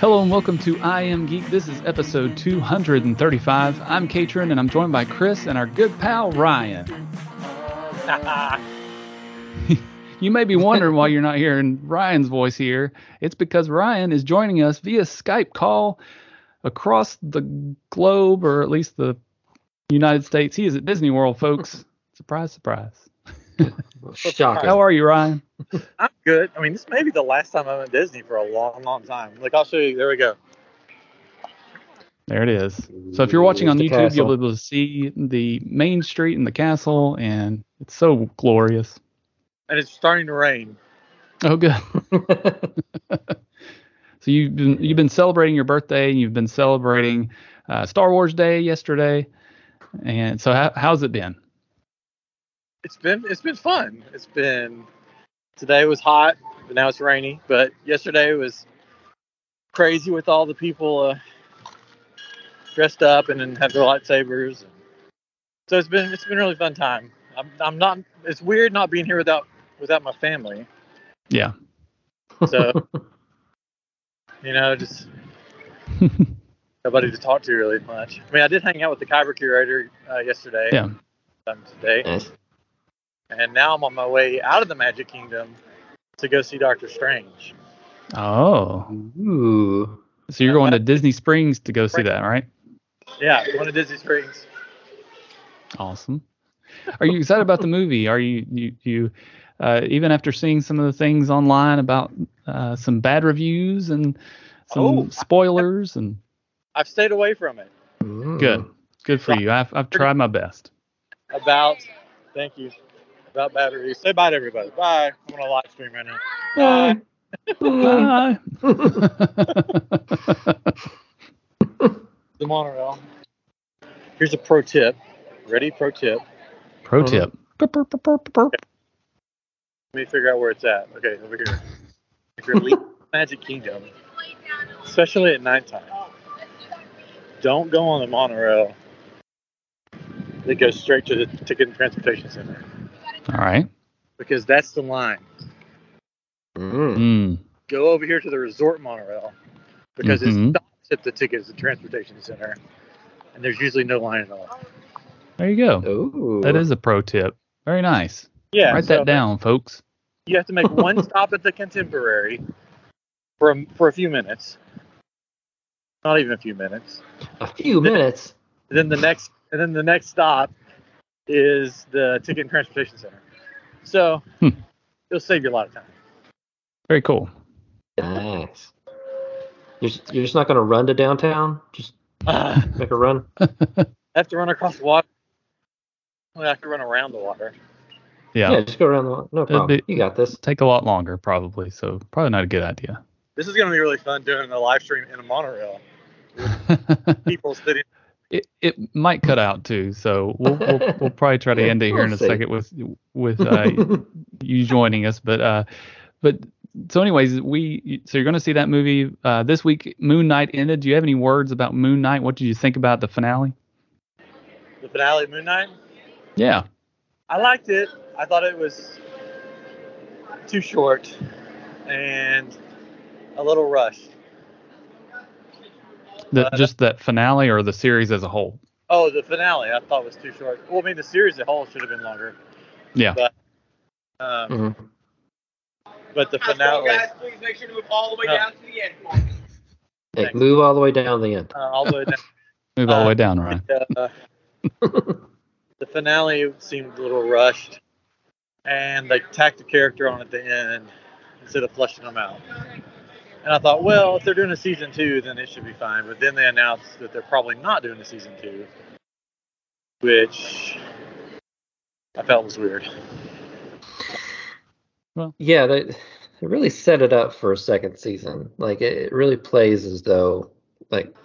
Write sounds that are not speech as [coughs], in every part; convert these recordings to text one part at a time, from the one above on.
Hello and welcome to I Am Geek. This is episode 235. I'm Katrin and I'm joined by Chris and our good pal Ryan. [laughs] you may be wondering why you're not hearing Ryan's voice here. It's because Ryan is joining us via Skype call across the globe, or at least the United States. He is at Disney World, folks. surprise, surprise. Shocker. How are you, Ryan? I'm good. I mean, this may be the last time I'm at Disney for a long, long time. Like, I'll show you. There we go. There it is. So if you're watching on There's the YouTube, you'll be able to see the main street and the castle, and it's so glorious. And it's starting to rain. Oh, good. [laughs] So you've been you've been celebrating your birthday. And you've been celebrating uh, Star Wars Day yesterday, and so how, how's it been? It's been it's been fun. It's been today was hot, but now it's rainy. But yesterday was crazy with all the people uh, dressed up and then have their lightsabers. So it's been it's been a really fun time. I'm I'm not. It's weird not being here without without my family. Yeah. So [laughs] you know just nobody to talk to really much. I mean, I did hang out with the Kyber curator uh, yesterday. Yeah. Um, today, Nice. And now I'm on my way out of the Magic Kingdom to go see Doctor Strange. Oh, Ooh. so you're going to Disney Springs to go see that, right? Yeah, going to Disney Springs. Awesome. Are you excited about the movie? Are you you you uh, even after seeing some of the things online about uh, some bad reviews and some Oh. spoilers and I've stayed away from it. Good good for you. I've I've tried my best. About, thank you. About batteries. Say bye to everybody. Bye. I'm on a live stream right now. Bye. Bye. [laughs] The monorail. Here's a pro tip. Ready? Pro tip. Pro tip. Burp, burp, burp, burp, burp. Let me figure out where it's at. Okay, over here. If you're leaving Magic Kingdom, especially at nighttime, don't go on the monorail that goes straight to the Ticket and Transportation Center All right. because that's the line. Mm. Mm. Go over here to the resort monorail because Mhm. it stops at the Tickets the Transportation Center, and there's usually no line at all. There you go. Ooh. That is a pro tip. Very nice. Yeah, Write so that down, folks. You have to make [laughs] one stop at the Contemporary for a, for a few minutes, not even a few minutes. a few minutes. then the next and then the next stop is the ticket and transportation center so Hmm. it'll save you a lot of time Very cool. Nice. You're just, you're just not gonna run to downtown? Just uh, [laughs] make a run? i [laughs] have to run across the water well, i have to run around the water Yeah. Yeah, just go around the water. no problem. be- You got this. Take a lot longer, probably. So probably not a good idea. this is going to be really fun doing a live stream in a monorail [laughs] people sitting it it might cut out too. So we'll we'll, we'll probably try to [laughs] end it here in a see. second with with uh, you joining us. But uh, but so anyways, we so you're going to see that movie uh, this week. Moon Knight ended. Do you have any words about Moon Knight? What did you think about the finale? the finale of moon knight Yeah. i liked it i thought it was too short and a little rushed The, Uh, just that finale or the series as a whole? oh the finale i thought was too short well i mean the series as a whole should have been longer Yeah. But- um, Mhm. but the finale guys, please make sure to move all the way No. down to the end. Hey, Thanks. move all the way down to the end. uh, all the way down [laughs] Move all the Uh, way down, Ryan. uh, [laughs] the finale seemed a little rushed, and they tacked a character on at the end instead of flushing them out. And I thought, well, if they're doing a season two, then it should be fine. But then they announced that they're probably not doing a season two, which I felt was weird. Well, yeah, they, they really set it up for a second season. Like it, it really plays as though like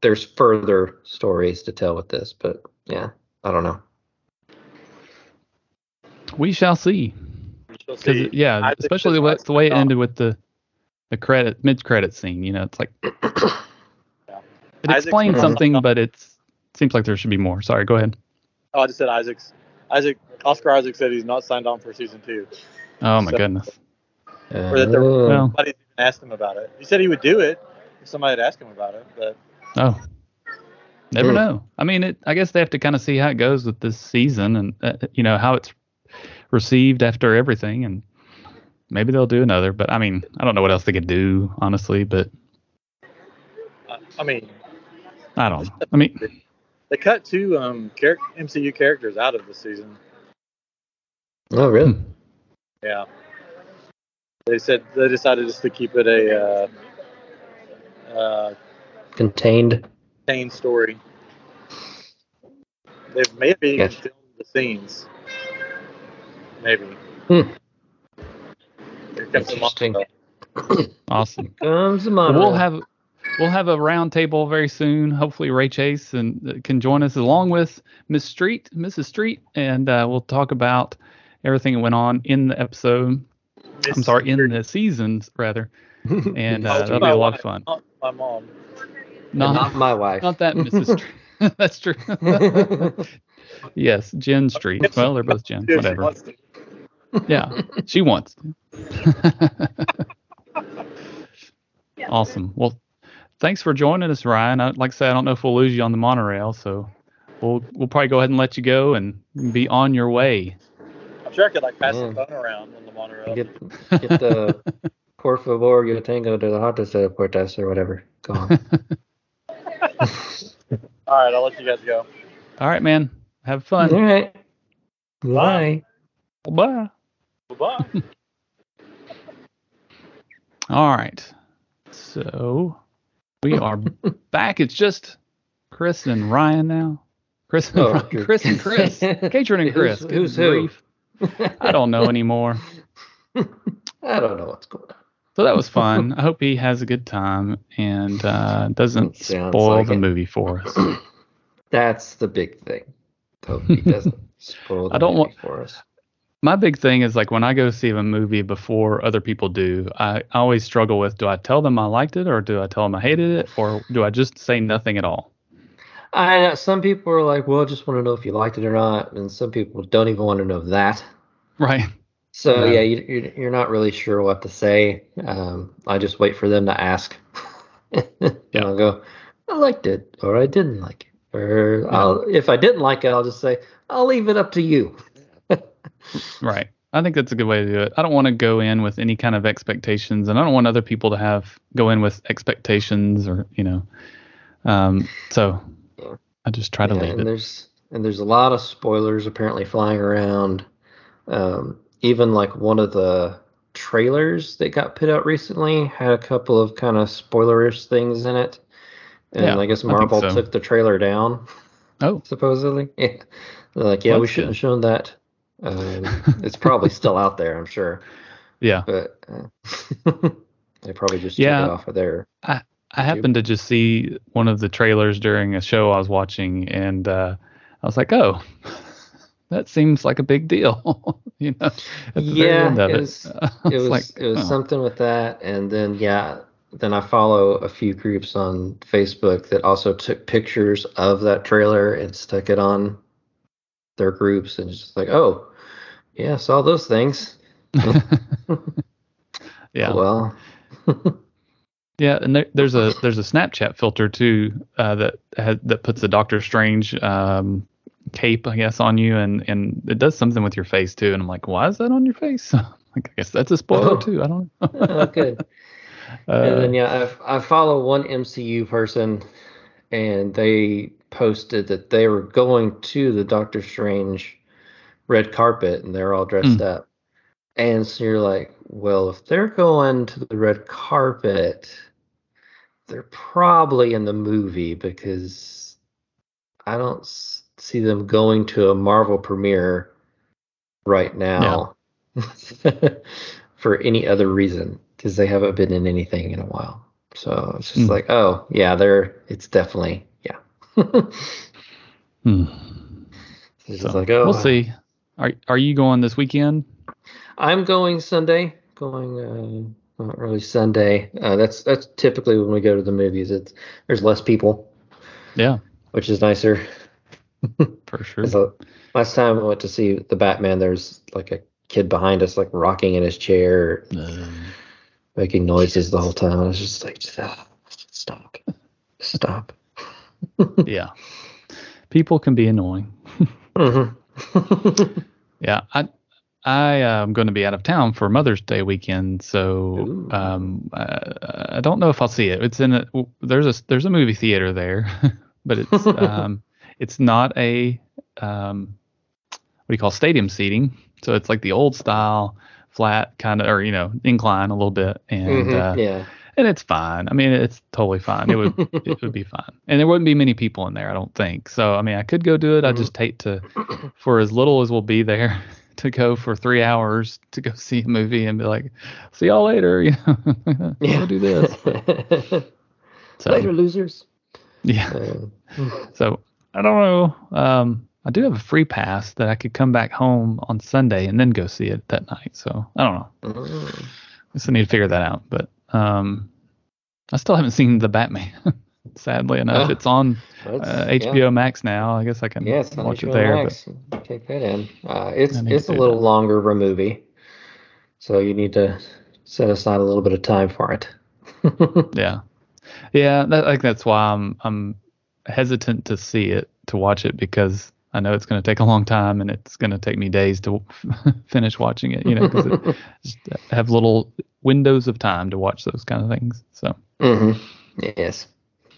there's further stories to tell with this. But yeah, I don't know. We shall see. We shall 'Cause, see. yeah, I especially the way, the way it ended with the the credit mid credit scene. You know, it's like [coughs] [coughs] it explains gonna- something, but it's seems like there should be more. Sorry, go ahead. Oh, I just said Isaac's. Isaac Oscar Isaac said he's not signed on for season two. Oh my So- goodness. Or that there- Oh. Well, even asked him about it. He said he would do it. If somebody had asked him about it, but Oh, never Hmm. know. I mean, it. I guess they have to kind of see how it goes with this season, and uh, you know how it's received after everything, and maybe they'll do another. But I mean, I don't know what else they could do, honestly. But I mean, I don't. I mean, they cut two um char- MCU characters out of the season. Oh, really? Yeah. They said they decided just to keep it a uh, uh, Contained. contained story. They've maybe even Gotcha. filmed the scenes. Maybe. Hmm. Here comes Interesting. [coughs] awesome. Comes the Well, monorail. we'll have we'll have a roundtable very soon. Hopefully, Ray Chase and uh, can join us along with Miss Street, Mrs. Street, and uh, we'll talk about everything that went on in the episode. I'm sorry, in the seasons rather, [laughs] and uh, that'll be a lot wife, of fun. Not my mom. not, Not, my wife. not that Mrs. [laughs] Street. [laughs] That's true. yes, Jen Street. Well, they're both Jen. Whatever. Wants to. Yeah, she wants. to. [laughs] awesome. Well, thanks for joining us, Ryan. I, like I said, I don't know if we'll lose you on the monorail, so we'll we'll probably go ahead and let you go and be on your way. I'm sure I could like pass Yeah. the phone around on the monorail. get get the por favor, yo tengo de la hotas de puertas or whatever. Go on. [laughs] All right, I'll let you guys go. All right, man. Have fun. right. Bye. Bye. Bye bye. [laughs] All right. So we are [laughs] back. It's just Chris and Ryan now. Chris and Oh, Ryan- Chris and Chris. [laughs] Katrin and Chris. Who's- who's who? grief. I don't know anymore. I don't know what's going on. So that was fun. I hope he has a good time and uh, doesn't Sounds spoil like the it. movie for us. [clears throat] That's the big thing. Hope he doesn't spoil the I don't movie want- for us. My big thing is like when I go see a movie before other people do, I always struggle with do I tell them I liked it or do I tell them I hated it or do I just say nothing at all? I know some people are like, well, I just want to know if you liked it or not, and some people don't even want to know that. Right. So Yeah. yeah, you, you're, you're not really sure what to say. Um, I just wait for them to ask, and [laughs] Yeah. I'll go, I liked it, or I didn't like it, or I'll, if I didn't like it, I'll just say, I'll leave it up to you. Right. I think that's a good way to do it. I don't want to go in with any kind of expectations, and I don't want other people to have go in with expectations or you know. Um, so Yeah. I just try to Yeah, leave and it. there's and there's a lot of spoilers apparently flying around. Um, even like one of the trailers that got put out recently had a couple of kind of spoilerish things in it. And Yeah, I guess I Marvel so. took the trailer down, Oh, [laughs] supposedly. Yeah. [laughs] They're like, yeah, we shouldn't have shown that. Um, [laughs] it's probably still out there, I'm sure, yeah. but uh, [laughs] they probably just Yeah. took it off of there. I I happened to just see one of the trailers during a show I was watching, and uh, I was like, "Oh, [laughs] that seems like a big deal," you know. At the very Yeah, it it, was- it was like, it was oh. something with that and then yeah then i follow a few groups on facebook that also took pictures of that trailer and stuck it on their groups and just like oh yeah saw those things [laughs] yeah. Well [laughs] Yeah, and there, there's a there's a Snapchat filter too uh, that has, that puts the Doctor Strange um, cape, I guess, on you, and and it does something with your face too. And I'm like, why is that on your face? [laughs] like, I guess that's a spoiler Oh. too. I don't know. good Uh, and then yeah I, I follow one mcu person and they posted that they were going to the doctor strange red carpet and they're all dressed up and so you're like well if they're going to the red carpet they're probably in the movie because i don't s- see them going to a marvel premiere right now [laughs] for any other reason because they haven't been in anything in a while. So it's just Hmm. like, oh yeah, they're it's definitely. Hmm. it's So, like oh, we'll see. Are are you going this weekend? I'm going Sunday. Going uh, not really Sunday. Uh, that's that's typically when we go to the movies. It's there's less people, Yeah, which is nicer. [laughs] for sure. 'Cause, uh, last time I went to see the Batman, there's like a kid behind us, like rocking in his chair, Um, making noises the whole time. I was just like, "Ah, Stop. Stop. [laughs] yeah. People can be annoying. Mm-hmm. [laughs] Yeah, I I am going to be out of town for Mother's Day weekend, so um, I, I don't know if I'll see it. It's in a there's a there's a movie theater there, [laughs] but it's um it's not a um what do you call stadium seating, so it's like the old style flat kind of or you know incline a little bit and uh, yeah. And it's fine. I mean, it's totally fine. It would [laughs] it would be fine, and there wouldn't be many people in there, I don't think. So I mean, I could go do it. I just hate to, for as little as we'll be there, [laughs] to go for three hours to go see a movie and be like, see y'all later. [laughs] You know, Yeah. go do this. So Later, losers. yeah. Uh, So I don't know. Um, I do have a free pass that I could come back home on Sunday and then go see it that night. So I don't know. mm, I still need to figure that out. But um, I still haven't seen the Batman. [laughs] Sadly enough, Oh. it's on uh, yeah. HBO Max now. I guess I can Yeah, watch HBO it there. Max. Take that in. Uh, it's I need to it's a little that. longer of a movie, so you need to set aside a little bit of time for it. [laughs] Yeah, yeah. That, like that's why I'm I'm hesitant to see it to watch it because I know it's going to take a long time and it's going to take me days to [laughs] finish watching it. You know, because [laughs] have little windows of time to watch those kind of things. So. hmm Yes.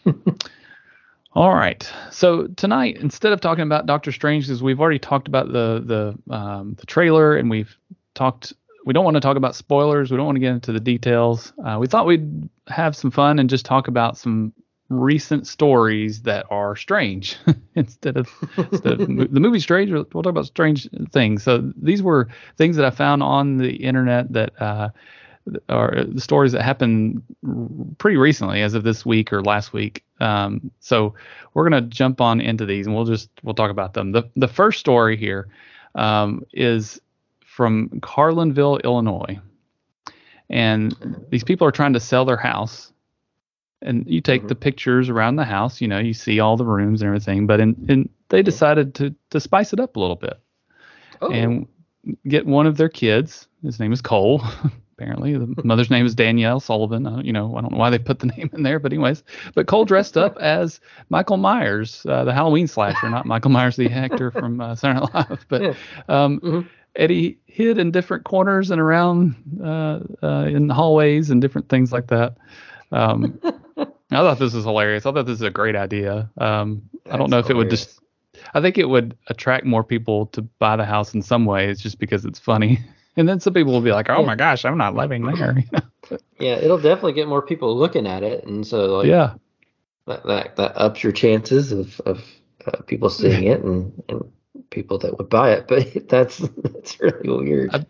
[laughs] All right. So tonight, instead of talking about Doctor Strange, because we've already talked about the the um, the trailer, and we've talked. We don't want to talk about spoilers. We don't want to get into the details. Uh, we thought we'd have some fun and just talk about some recent stories that are strange [laughs] instead of, instead of the movie strange. We'll talk about strange things. So these were things that I found on the internet that uh, are the stories that happened pretty recently, as of this week or last week. Um, so we're gonna jump on into these, and we'll just we'll talk about them. the The first story here um, is from Carlinville, Illinois, and these people are trying to sell their house. And you take Mhm. the pictures around the house, you know, you see all the rooms and everything, but in, in they decided to to spice it up a little bit Oh, and get one of their kids. His name is Cole. [laughs] Apparently, the [laughs] mother's name is Danielle Sullivan. Don't, you know, I don't know why they put the [laughs] name in there, but anyways, but Cole dressed up as Michael Myers, uh, the Halloween slasher, not Michael Myers, the actor from uh, Saturday Night Live. But um, Mhm. Eddie hid in different corners and around uh, uh, in hallways and different things like that. Um, I thought this was hilarious. I thought this is a great idea. Um, I don't know if it would just. I think it would attract more people to buy the house in some ways, just because it's funny. [laughs] And then some people will be like, "Oh Yeah. my gosh, I'm not living there." You [laughs] know? yeah, it'll definitely get more people looking at it, and so like yeah, that, that that ups your chances of of uh, people seeing it and and people that would buy it. [laughs] But that's that's really weird. I-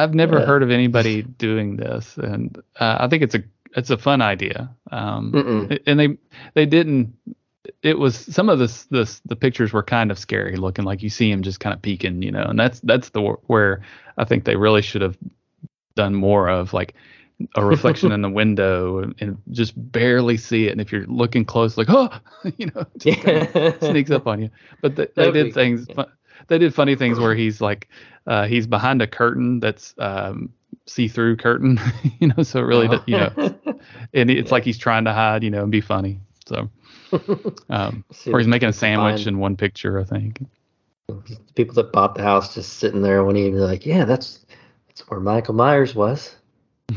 I've never heard of anybody doing this, and uh, I think it's a it's a fun idea. Um, and they they didn't it was some of this this the pictures were kind of scary looking like you see him just kind of peeking you know and that's that's the where i think they really should have done more of like a reflection in the [laughs] window and, and just barely see it and if you're looking close like oh [laughs] you know just kinda [laughs] sneaks up on you but they, they did be- things yeah. fu- they did funny things where he's like uh he's behind a curtain that's um see-through curtain [laughs] you know so really Oh. you know [laughs] and it's like he's trying to hide, you know, and be funny. So, [laughs] um, or he's making a sandwich in one picture, I think. people that bought the house just sitting there when he was like, yeah, that's that's where Michael Myers was,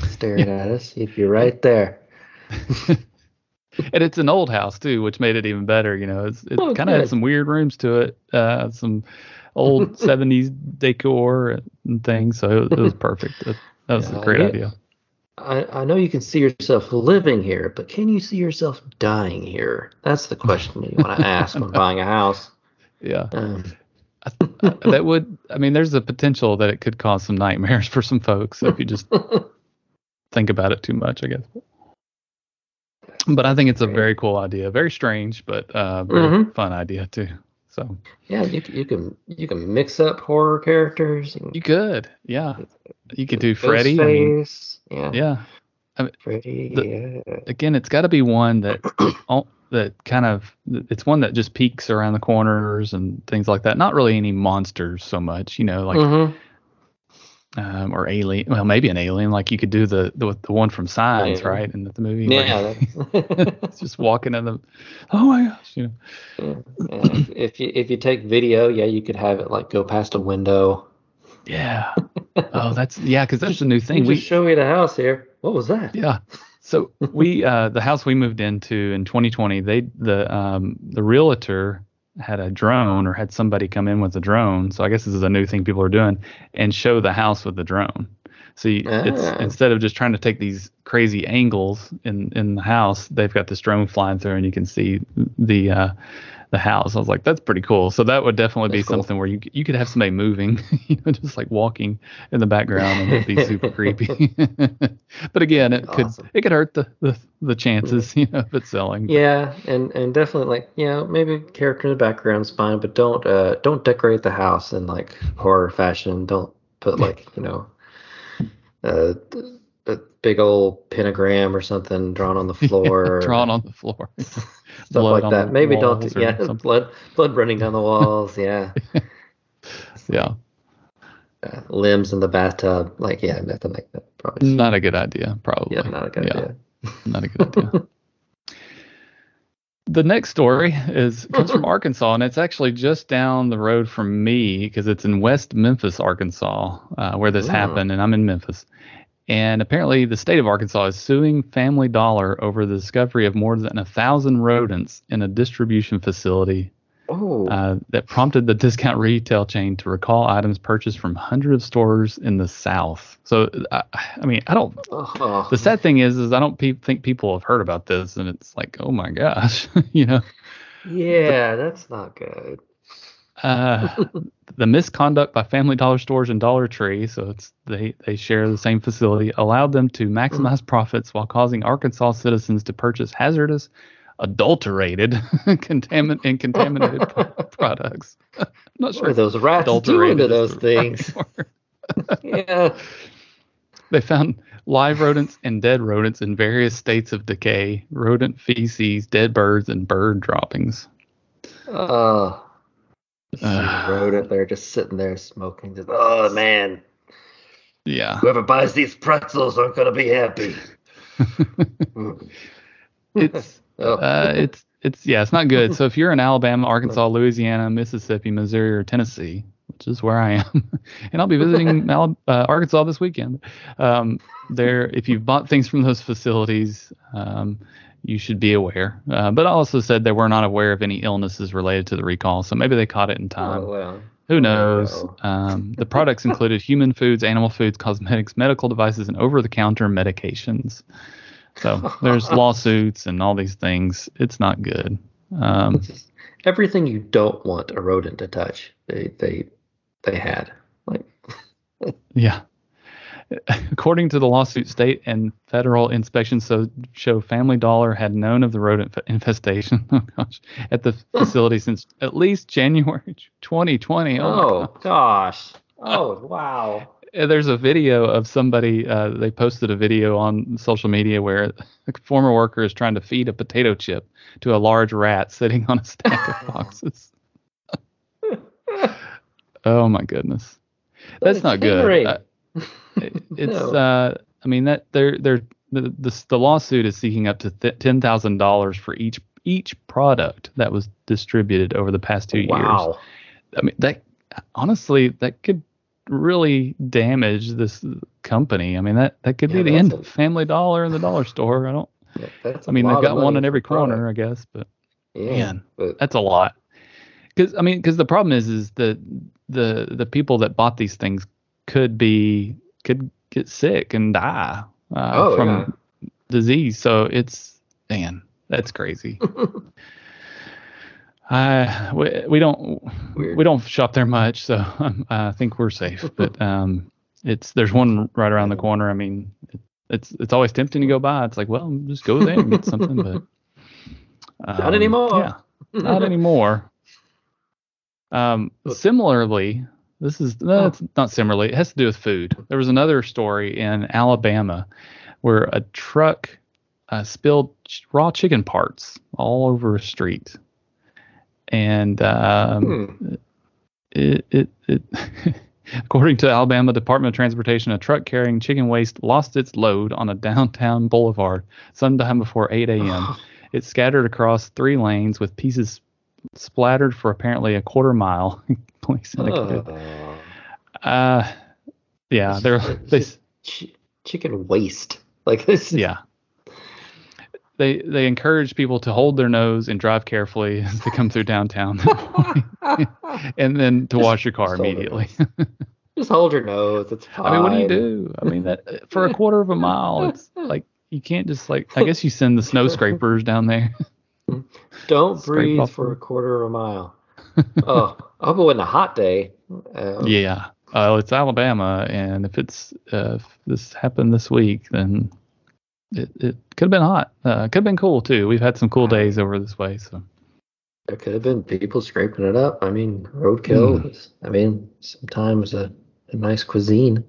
staring at us. He'd be right there. And it's an old house too, which made it even better. You know, it's, it Oh, kind of had some weird rooms to it, uh, some old '70s decor and things. So it, it was perfect. That, that was Yeah, a great yeah. idea. I, I know you can see yourself living here, but can you see yourself dying here? That's the question you want to [laughs] ask when buying a house. Yeah, Um, Uh, that would. I mean, there's a potential that it could cause some nightmares [laughs] for some folks if you just [laughs] think about it too much, I guess. But I think it's a very cool idea. Very strange, but uh, very Mhm. fun idea too. So yeah, you, you can you can mix up horror characters. you could, yeah, you could do Freddy. I mean, yeah, yeah. Freddy. The- yeah. Again, it's got to be one that [clears throat] oh, that kind of it's one that just peeks around the corners and things like that. Not really any monsters so much, you know, like Mhm. um, or alien. Well, maybe an alien. Like you could do the the, the one from Signs, Yeah. right? In the movie. Yeah, like, it's [laughs] [laughs] just walking in the. Oh my gosh! You know. yeah, if, if you if you take video, yeah, you could have it like go past a window. Yeah. Oh, that's yeah, because that's the new thing. We show me the house here. What was that? yeah. So we [laughs] uh the house we moved into in 2020, they the um the realtor had a drone or had somebody come in with a drone. So I guess this is a new thing people are doing and show the house with the drone. So you, it's Ah. instead of just trying to take these crazy angles in in the house, they've got this drone flying through and you can see the uh the house. I was like, that's pretty cool. So that would definitely be cool. something where you you could have somebody moving, [laughs] you know, just like walking in the background and it'd be [laughs] super creepy. [laughs] but again, it could it could hurt the the, the chances, you know, of it selling. Yeah, and and definitely like you know maybe character in the background's fine, but don't uh don't decorate the house in like horror fashion. Don't put like you know a, a big old pentagram or something drawn on the [laughs] floor. drawn on the floor. [laughs] stuff blood like that. Maybe don't. Yeah, something. blood blood running down the walls. Yeah, [laughs] yeah, uh, limbs in the bathtub. Like yeah, nothing like that. Probably. not a good idea, probably. Yeah, not a good Yeah. idea. Not a good idea. the next story is comes from Arkansas, and it's actually just down the road from me because it's in West Memphis, Arkansas, uh, where this happened, and I'm in Memphis. And apparently, the state of Arkansas is suing Family Dollar over the discovery of more than a thousand rodents in a distribution facility Oh, uh, that prompted the discount retail chain to recall items purchased from hundreds of stores in the South. So, I, I mean, I don't. oh. The sad thing is, is I don't pe- think people have heard about this, and it's like, oh my gosh, [laughs] you know, yeah, that's not good. Uh, [laughs] the misconduct by Family Dollar stores and Dollar Tree, so it's they they share the same facility, allowed them to maximize profits while causing Arkansas citizens to purchase hazardous, adulterated, [laughs] contamin- and contaminated pro- [laughs] products. I'm not sure if those rats doing adulterated to those the right things? yeah. They found live rodents and dead rodents in various states of decay, rodent feces, dead birds, and bird droppings. Oh, Uh, rodent. They're just sitting there smoking. Just, oh man, Yeah. whoever buys these pretzels aren't gonna be happy. [laughs] It's [laughs] Oh. uh, it's it's yeah, it's not good. So if you're in Alabama, Arkansas, [laughs] Louisiana, Mississippi, Missouri, or Tennessee, which is where I am, and I'll be visiting Mal- uh, Arkansas this weekend. Um, there, if you've bought things from those facilities, um, you should be aware. Uh, but I also said they were not aware of any illnesses related to the recall, so maybe they caught it in time. oh well. Who knows? no. Um, the products included human foods, animal foods, cosmetics, medical devices, and over-the-counter medications. So [laughs] there's lawsuits and all these things. It's not good. Um, Everything you don't want a rodent to touch, they they they had. Like [laughs] yeah. According to the lawsuit, state and federal inspections so show Family Dollar had known of the rodent infestation. [laughs] Oh gosh, at the facility since at least January [laughs] 2020. Oh, oh gosh. gosh. Oh [laughs] wow. There's a video of somebody uh, they posted a video on social media where a former worker is trying to feed a potato chip to a large rat sitting on a stack of boxes oh my goodness that's not good. It- [laughs] it's No. uh i mean that they're they're the, the, the lawsuit is seeking up to th- $10,000 for each each product that was distributed over the past 2 years wow. I mean, that honestly, that could really damage this company. I mean, that that could Yeah, be the end a- of Family Dollar and the dollar store. I don't. Yeah, I mean, they've got one in every corner, I guess, but Yeah, Man. but that's a lot. Because I mean, because the problem is, is that the the people that bought these things could be could get sick and die uh, Oh, from disease. So it's man, that's crazy. [laughs] I we, we don't Weird. we don't shop there much, so um, [laughs] I think we're safe. [laughs] But um, it's there's one right around the corner. I mean, it, it's it's always tempting to go by. It's like, well, just go there and get something, but um, Not anymore. Yeah, not anymore. Um, similarly, this is no, it's not similarly. It has to do with food. There was another story in Alabama where a truck uh, spilled raw chicken parts all over a street, and um, Hmm. it it, it [laughs] According to Alabama Department of Transportation, a truck carrying chicken waste lost its load on a downtown boulevard sometime before 8 a.m. [sighs] it scattered across three lanes with pieces splattered for apparently a quarter mile. [laughs] Police indicated. Uh, Uh, yeah, they're they ch- chicken waste. [laughs] Like this. yeah. They they encourage people to hold their nose and drive carefully [laughs] as they come through downtown, and then to wash your car Just immediately. Just hold your nose. It's fine. I mean, what do you do? I mean, that for a quarter of a mile, it's like you can't just like. I guess you send the snow scrapers down there. [laughs] Don't breathe off for a quarter of a mile. oh, I hope it wasn't a hot day. Um, Yeah. Uh, it's Alabama, and if it's uh, if this happened this week, then it, it could have been hot. Uh, could have been cool too. We've had some cool days over this way, so There could have been people scraping it up. I mean, roadkill. Is, I mean, sometimes a, a nice cuisine.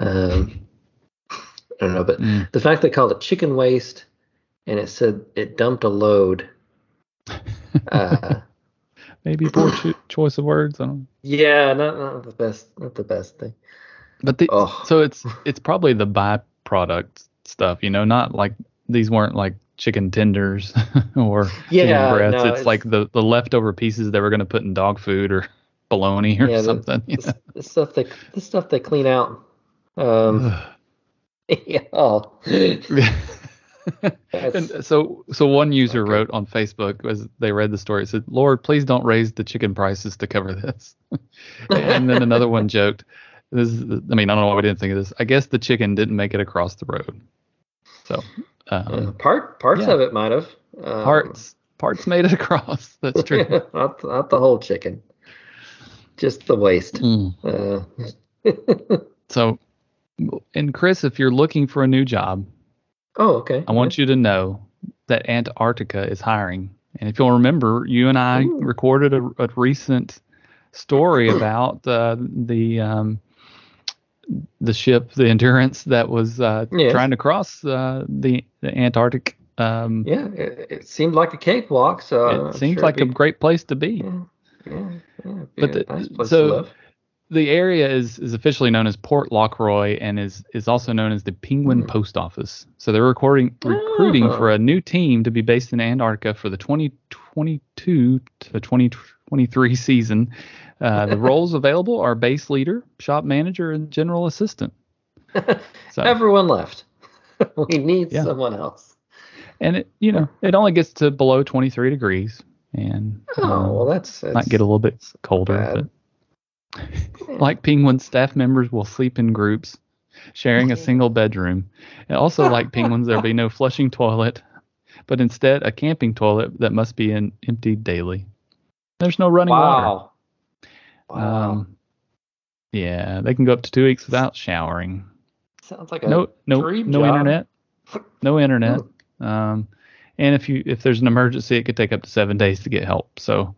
Um, [laughs] I don't know, but Mm. the fact they called it chicken waste and it said it dumped a load. Uh, [laughs] maybe poor cho- [clears throat] choice of words. I don't. yeah, not, not the best. Not the best thing. But the, Oh, so it's it's probably the byproduct stuff, you know, not like these weren't like chicken tenders [laughs] or chicken Yeah, breasts. no, it's, it's- like the the leftover pieces they were going to put in dog food or [laughs] bologna or Yeah, something. the, the stuff they the stuff they clean out. Um, yeah. Oh. And so so one user Okay. wrote on Facebook as they read the story, it said, Lord, please don't raise the chicken prices to cover this. [laughs] and then another one joked, this is, I mean, I don't know why we didn't think of this. I guess the chicken didn't make it across the road. So um, Yeah, part parts yeah. of it might have. Um, parts parts made it [laughs] across. That's true. [laughs] not, not the whole chicken. Just the waste. Mm. Uh, So and Chris, if you're looking for a new job, oh, okay. I want you to know that Antarctica is hiring. And if you'll remember, you and I Ooh. recorded a, a recent story [clears throat] about uh, the um, the ship, the Endurance, that was uh, Yes. trying to cross uh, the, the Antarctic. Um, Yeah, it, it seemed like a cakewalk. So I'm it seems sure like a great place to be. Yeah, yeah, yeah. But a the- nice place so-. The area is, is officially known as Port Lockroy and is, is also known as the Penguin Hmm. Post Office. So they're recording, recruiting Ah. for a new team to be based in Antarctica for the 2022 to 2023 season. Uh, the [laughs] roles available are base leader, shop manager, and general assistant. [laughs] So, Everyone left. [laughs] we need Yeah. someone else. and it, you know, it only gets to below 23 degrees, and Oh um, well, that's, that's might get a little bit colder. Bad. [laughs] But like penguins, staff members will sleep in groups, sharing a single bedroom. And also, [laughs] like penguins, there'll be no flushing toilet, but instead a camping toilet that must be in, emptied daily. There's no running water. wow. Wow. Um, yeah, they can go up to two weeks without showering. Sounds like a No, no, dream no job. internet. No internet. [laughs] Um, and if you if there's an emergency, it could take up to seven days to get help. So,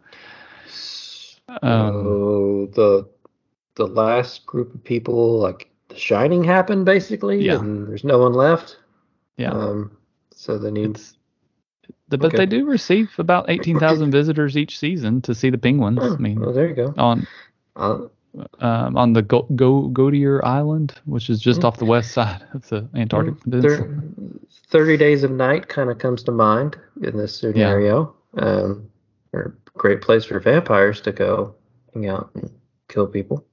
um, oh, the the last group of people, like The Shining, happened basically, Yeah. and there's no one left. yeah, Um, so they need. it's. But okay. they do receive about eighteen thousand visitors each season to see the penguins. I mean, well, there you go. on Uh, um, on the Go, Go Goudier Island, which is just Mm. off the west side of the Antarctic Peninsula. there, Thirty Days of Night kind of comes to mind in this scenario. Um, or great place for vampires to go hang out and kill people.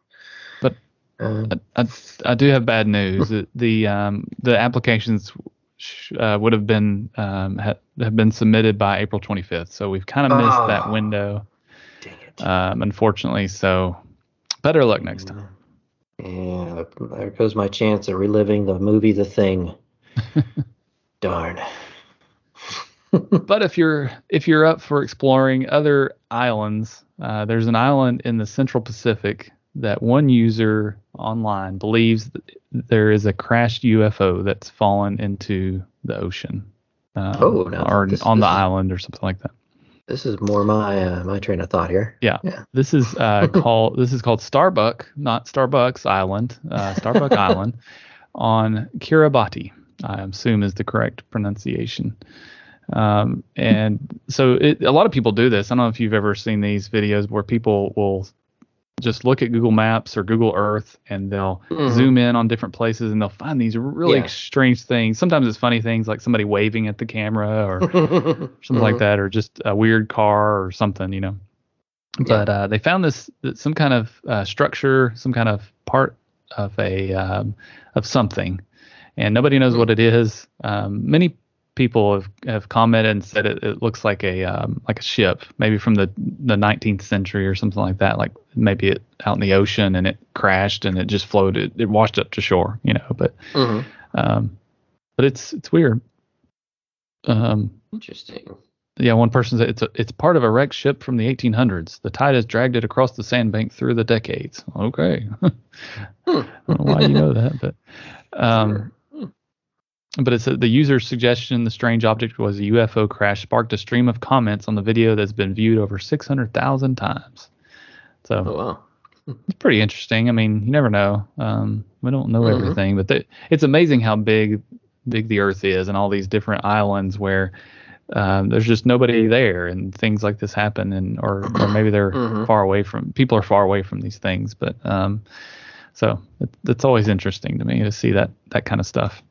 But- uh, I, I, I do have bad news. [laughs] The- the um, the applications sh- uh, would have been um, ha- have been submitted by April 25th, so we've kind of missed that Ah. window, dang it. um, unfortunately. So better luck next time. Yeah, there goes my chance of reliving the movie The Thing. [laughs] Darn. But if you're if you're up for exploring other islands, uh, there's an island in the Central Pacific that one user online believes there is a crashed UFO that's fallen into the ocean, um, Oh, now or this- on the is- island or something like that. This is more my uh, my train of thought here. Yeah. Yeah. This is uh, [laughs] called this is called Starbuck, not Starbucks Island, uh, Starbuck [laughs] Island on Kiribati. I assume is the correct pronunciation. Um, and so it, a lot of people do this. I don't know if you've ever seen these videos where people will just look at Google Maps or Google Earth and they'll Mhm. zoom in on different places and they'll find these really Yeah. strange things. Sometimes it's funny things like somebody waving at the camera or [laughs] something Mm-hmm. like that, or just a weird car or something, you know. But uh, they found this some kind of uh, structure, some kind of part of a um, of something, and nobody knows what it is. Um, many people have, have commented and said it, it looks like a um, like a ship, maybe from the the 19th century or something like that. Like maybe it out in the ocean and it crashed and it just floated, it washed up to shore, you know. But Mhm. um, but it's it's weird. Um, Interesting. yeah, one person said it's a, it's part of a wrecked ship from the 1800s. The tide has dragged it across the sandbank through the decades. Okay, [laughs] I don't know why you know that, but [laughs] um, but it said the user's suggestion the strange object was a UFO crash sparked a stream of comments on the video that's been viewed over 600,000 times. So Oh wow. it's pretty interesting. I mean, you never know. Um, we don't know Mhm. everything, but it's amazing how big big the Earth is and all these different islands where um, there's just nobody there and things like this happen, and or or maybe they're [clears throat] Mhm. far away from people are far away from these things. But um, so it, it's always interesting to me to see that that kind of stuff.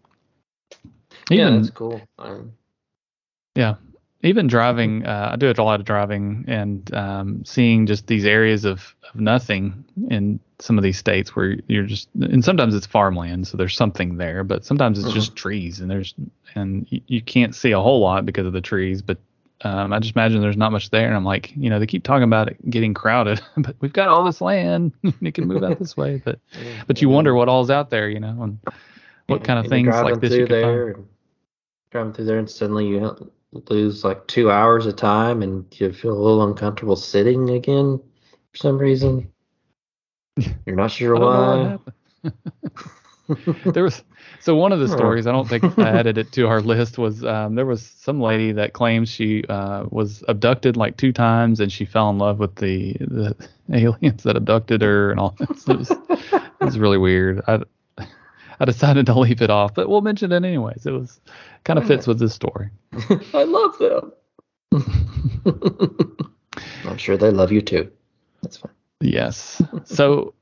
Yeah, Even that's cool. Um, yeah. Even driving, uh, I do a lot of driving and um, seeing just these areas of, of nothing in some of these states where you're just, and sometimes it's farmland, so there's something there, but sometimes it's just trees and there's, and you, you can't see a whole lot because of the trees, but um, I just imagine there's not much there. And I'm like, you know, they keep talking about it getting crowded, [laughs] but we've got all this land, [laughs] it can move out this way, but, [laughs] but you wonder what all's out there, you know, and what Yeah, kind of and things like this you can there find. And driving through there and suddenly you lose like two hours of time and you feel a little uncomfortable sitting again for some reason [laughs] you're not sure I don't know what why [laughs] there was so one of the stories I don't think I [laughs] added it to our list was um, there was some lady that claims she uh, was abducted like two times and she fell in love with the the aliens that abducted her and all this. It was, it was really weird. I [laughs] I decided to leave it off, but we'll mention it anyways. It was kind of fits with this story. [laughs] i love them [laughs] i'm sure they love you too that's fine Yes. So,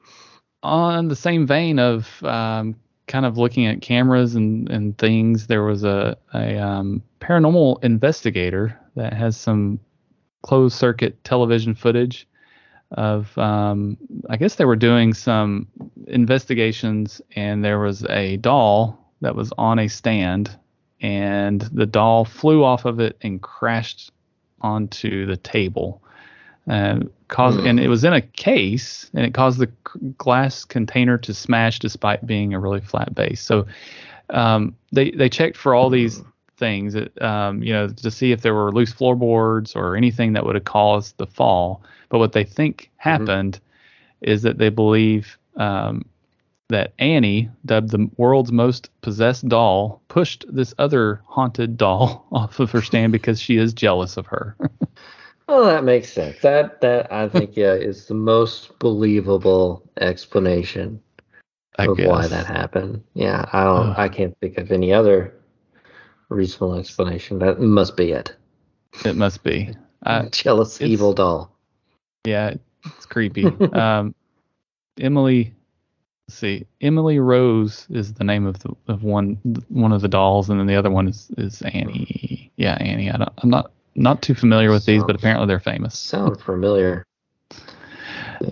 on the same vein of um, kind of looking at cameras and, and things, there was a, a um, paranormal investigator that has some closed circuit television footage of, um, I guess they were doing some investigations, and there was a doll that was on a stand, and the doll flew off of it and crashed onto the table and caused Hmm. and it was in a case and it caused the glass container to smash despite being a really flat base so um, they they checked for all these things that, um, you know to see if there were loose floorboards or anything that would have caused the fall but what they think happened is that they believe um, that Annie, dubbed the world's most possessed doll, pushed this other haunted doll [laughs] off of her stand because she is jealous of her. [laughs] well that makes sense that that i think yeah is the most believable explanation I of guess. why that happened. Yeah, I don't. Ugh. I can't think of any other reasonable explanation. That must be it. It must be. I, [laughs] Jealous evil doll. yeah, it's creepy. [laughs] um, Emily, let's see, Emily Rose is the name of the of one one of the dolls, and then the other one is is Annie. Yeah, Annie. I don't, I'm not not too familiar with these, but apparently they're famous. Sound familiar?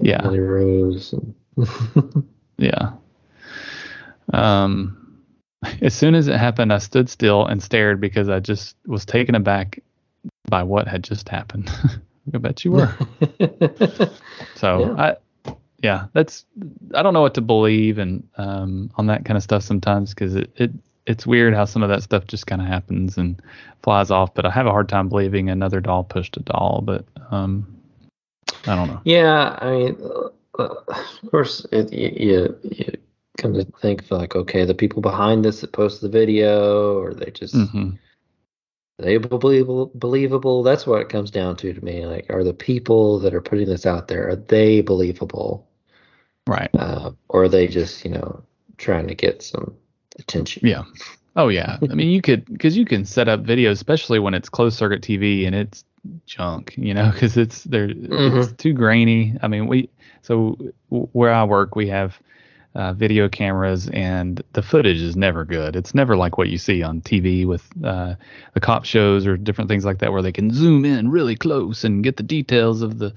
Yeah. Emily Rose. [laughs] Yeah. Um, [laughs] as soon as it happened, I stood still and stared because I just was taken aback by what had just happened. [laughs] I bet you were. [laughs] So Yeah. I, yeah, that's I don't know what to believe and um on that kind of stuff sometimes because it, it it's weird how some of that stuff just kind of happens and flies off. But I have a hard time believing another doll pushed a doll. But um, I don't know. yeah, I mean, uh, of course, it, you, you you come to think of, like, okay, the people behind this that post the video, or they just hmm they believable believable that's what it comes down to to me like are the people that are putting this out there are they believable Right. uh, or are they just you know trying to get some attention Yeah. Oh yeah. I mean, you could because you can set up videos, especially when it's closed circuit TV and it's junk, you know, because it's they're Mhm. it's too grainy. I mean, we so where I work, we have uh, video cameras, and the footage is never good. It's never like what you see on TV with uh, the cop shows or different things like that, where they can zoom in really close and get the details of the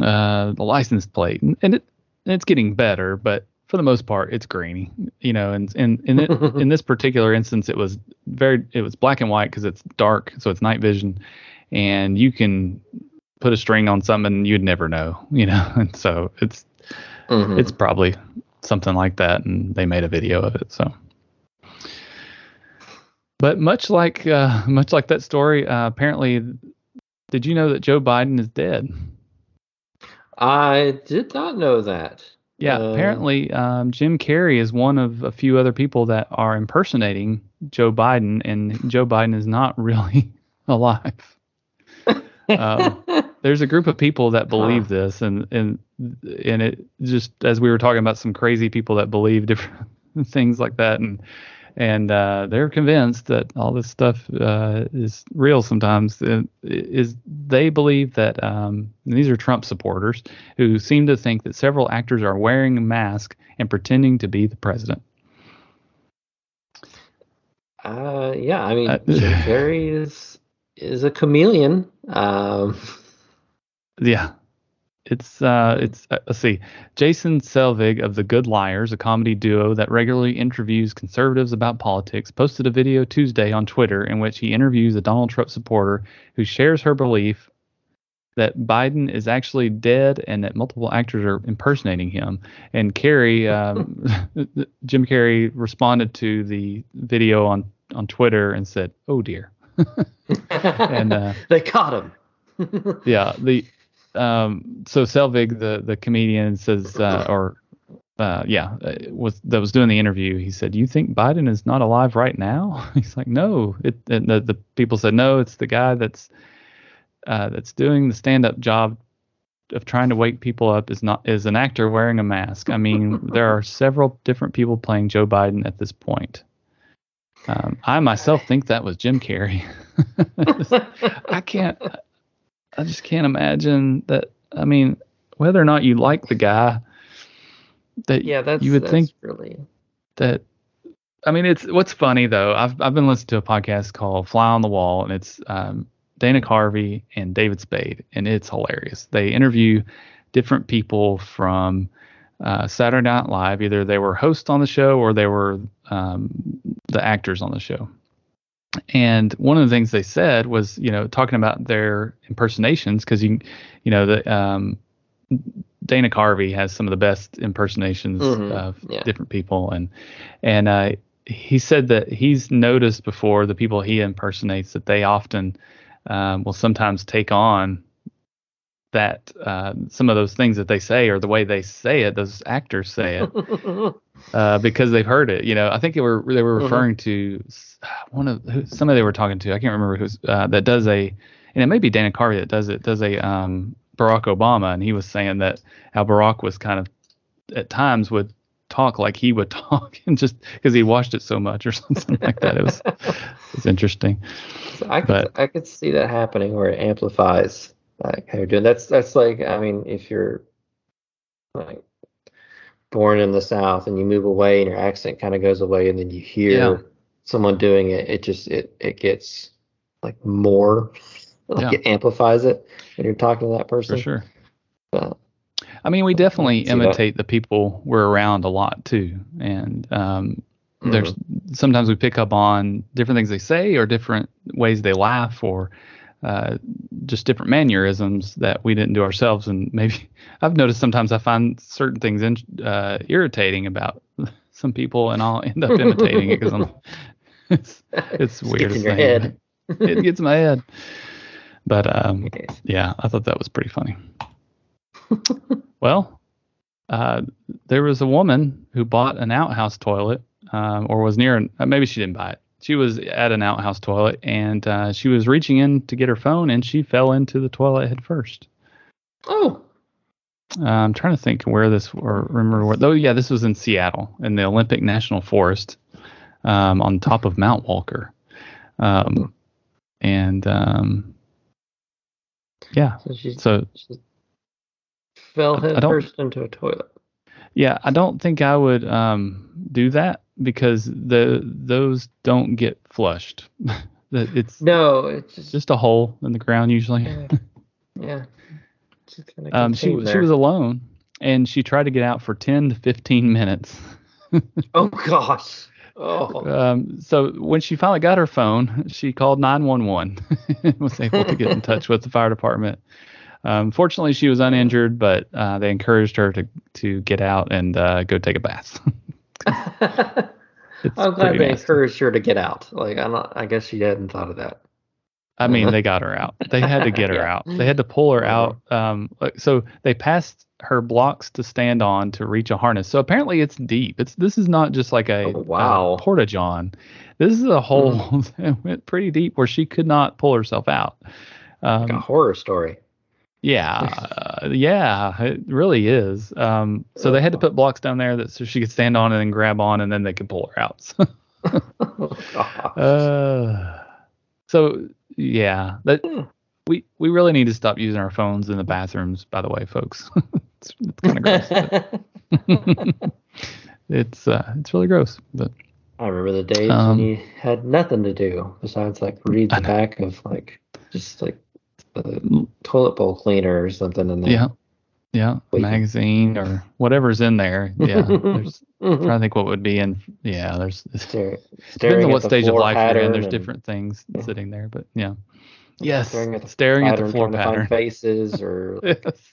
uh, the license plate, and, and it and it's getting better, but for the most part, it's grainy, you know. And and in it, [laughs] in this particular instance, it was very it was black and white because it's dark, so it's night vision, and you can put a string on something and you'd never know, you know. [laughs] And so it's Mhm. it's probably something like that, and they made a video of it. So, but much like uh, much like that story, uh, apparently, did you know that Joe Biden is dead? I did not know that. Yeah, Uh, apparently, um, Jim Carrey is one of a few other people that are impersonating Joe Biden, and Joe Biden is not [laughs] really alive. [laughs] Um, there's a group of people that believe this, and and and it just as we were talking about some crazy people that believe different [laughs] things like that, and and uh, they're convinced that all this stuff uh, is real. Sometimes uh, is they believe that um, these are Trump supporters who seem to think that several actors are wearing a mask and pretending to be the president. Uh, yeah, I mean, Uh, [laughs] Jim Carrey is is a chameleon. Um, Yeah. It's uh it's uh, let's see. Jason Selvig of The Good Liars, a comedy duo that regularly interviews conservatives about politics, posted a video Tuesday on Twitter in which he interviews a Donald Trump supporter who shares her belief that Biden is actually dead and that multiple actors are impersonating him. And Carrey, um, [laughs] Jim Carrey responded to the video on on Twitter and said, "Oh dear." [laughs] and uh, [laughs] they caught him. yeah the um so selvig the the comedian says uh, [clears throat] or uh yeah uh, was that was doing the interview he said you think biden is not alive right now? [laughs] He's like no it and the, the people said no it's the guy that's uh that's doing the stand-up job of trying to wake people up is not is an actor wearing a mask. I mean [laughs] there are several different people playing joe biden at this point. Um, i myself think that was jim carrey. [laughs] I can't I just can't imagine that. I mean, whether or not you like the guy, that yeah, that's you would that's think really. that. I mean, it's what's funny though. I've I've been listening to a podcast called Fly on the Wall, and it's um, Dana Carvey and David Spade, and it's hilarious. They interview different people from uh, Saturday Night Live. Either they were hosts on the show or they were um, the actors on the show. And one of the things they said was, you know, talking about their impersonations because you, you know, the um, Dana Carvey has some of the best impersonations Mhm, of yeah. different people, and and uh, he said that he's noticed before the people he impersonates that they often um, will sometimes take on that uh, some of those things that they say or the way they say it, those actors say it [laughs] uh, because they've heard it. You know, I think they were they were Mhm. referring to [sighs] one of who, somebody they were talking to. I can't remember who's uh, that does a, and it may be Dana Carvey that does it. Does a um, Barack Obama, and he was saying that how Barack was kind of at times would talk like he would [laughs] talk, and just because he watched it so much or [laughs] something like that. It was it's interesting. So I could But- I could see that happening where it amplifies like how you're doing. That's that's like I mean if you're like born in the South and you move away and your accent kind of goes away and then you hear Yeah. someone doing it, it just it it gets like more [laughs] like Yeah. it amplifies it when you're talking to that person. For sure. So, I mean, we definitely see that. imitate the people we're around a lot too, and um, there's sometimes we pick up on different things they say or different ways they laugh or uh, just different mannerisms that we didn't do ourselves. And maybe [laughs] I've noticed sometimes I find certain things in, uh, irritating about [laughs] some people, and I'll end up imitating it because I'm [laughs] it's it's Just weird. gets to in your head. It gets in my head. But um, yeah, I thought that was pretty funny. well, uh, there was a woman who bought an outhouse toilet, um, or was near. An, uh, maybe she didn't buy it. She was at an outhouse toilet, and uh, she was reaching in to get her phone, and she fell into the toilet head first. Oh, Uh, I'm trying to think where this, or remember what. Oh, yeah, this was in Seattle, in the Olympic National Forest, um, on top of Mount Walker, um, and um, Yeah. So she, So she fell head first into a toilet. yeah, I don't think I would um do that because the those don't get flushed. [laughs] It's No, it's just, just a hole in the ground usually. yeah. [laughs] yeah. Um, she she was alone, and she tried to get out for ten to fifteen minutes. [laughs] Oh gosh. Oh. Um, so when she finally got her phone, she called 911 and was able to get in touch with the fire department. Um, fortunately, she was uninjured, but uh, they encouraged her to to get out and uh, go take a bath. [laughs] I'm glad they nasty. encouraged her to get out. Like I'm not. I guess she hadn't thought of that. I mean, they got her out. They had to get her [laughs] Yeah. out. They had to pull her out. Um, so they passed her blocks to stand on to reach a harness. So apparently it's deep. It's this is not just like a Oh, wow. porta john. This is a hole that [laughs] went pretty deep where she could not pull herself out. Um, Like a horror story. Yeah, [laughs] uh, yeah, it really is. Um, so they had to put blocks down there that so she could stand on and then grab on, and then they could pull her out. Oh. [laughs] [laughs] Uh, so yeah, that Hmm. we we really need to stop using our phones in the bathrooms. By the way, folks, it's, it's kind of gross. it's uh, it's really gross. But I remember the days Um, when you had nothing to do besides like read the back of like just like a toilet bowl cleaner or something in there. yeah, yeah, Wait. magazine or whatever's in there. Yeah, there's. [laughs] I'm trying to think what would be in. Yeah, there's. [laughs] Stare, Depends staring on at what the stage of floor life you're in. pattern There's and different things Yeah. sitting there, but yeah. Yes, staring at the staring at the floor trying pattern. faces or [laughs] Yes.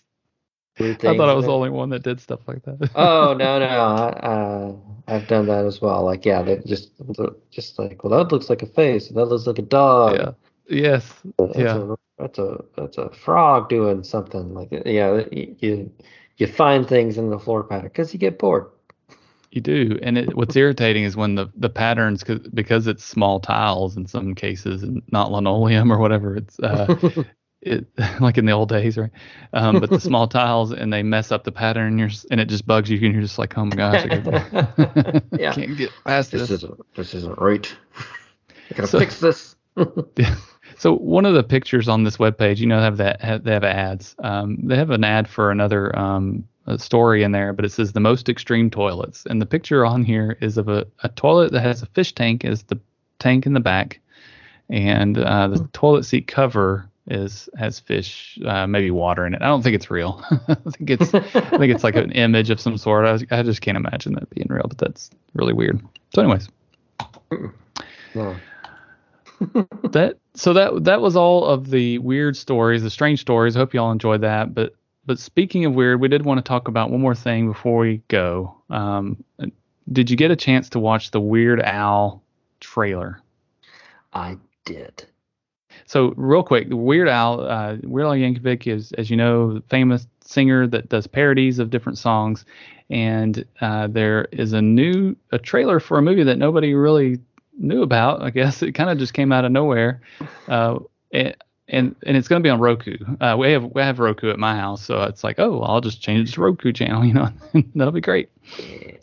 I thought I was the only one that did stuff like that. Oh no no, I, uh, I've done that as well. Like yeah, they just just like well that looks like a face, that looks like a dog. yeah. Yes. That's Yeah. a, that's a that's a frog doing something like yeah. You you, find things in the floor pattern because you get bored. You do, and it, what's irritating is when the the patterns, cause, because it's small tiles in some cases and not linoleum or whatever. It's uh, [laughs] it [laughs] like in the old days, right? Um, but the small tiles and they mess up the pattern, and you're and it just bugs you, and you're just like, oh my gosh, I [laughs] Yeah. can't get past this this. isn't this isn't right. I gotta So- fix this. So one of the pictures on this webpage, you know, have that have, they have ads. Um, they have an ad for another um, a story in there, but it says the most extreme toilets, and the picture on here is of a, a toilet that has a fish tank as the tank in the back, and uh, the toilet seat cover is has fish, uh, maybe water in it. I don't think it's real. [laughs] I think it's I think it's like an [laughs] image of some sort. I, I just can't imagine that being real, but that's really weird. So, anyways, No. that so that that was all of the weird stories, the strange stories. I hope you all enjoyed that. But but speaking of weird, we did want to talk about one more thing before we go. Um, did you get a chance to watch the Weird Al trailer? I did. So real quick, Weird Al, uh, Weird Al Yankovic is, as you know, the famous singer that does parodies of different songs, and uh, there is a new a trailer for a movie that nobody really knew about. I guess it kind of just came out of nowhere, uh, and and and it's going to be on Roku. Uh, we have we have Roku at my house, so it's like, oh, I'll just change it to Roku channel. [laughs] You know, that'll be great.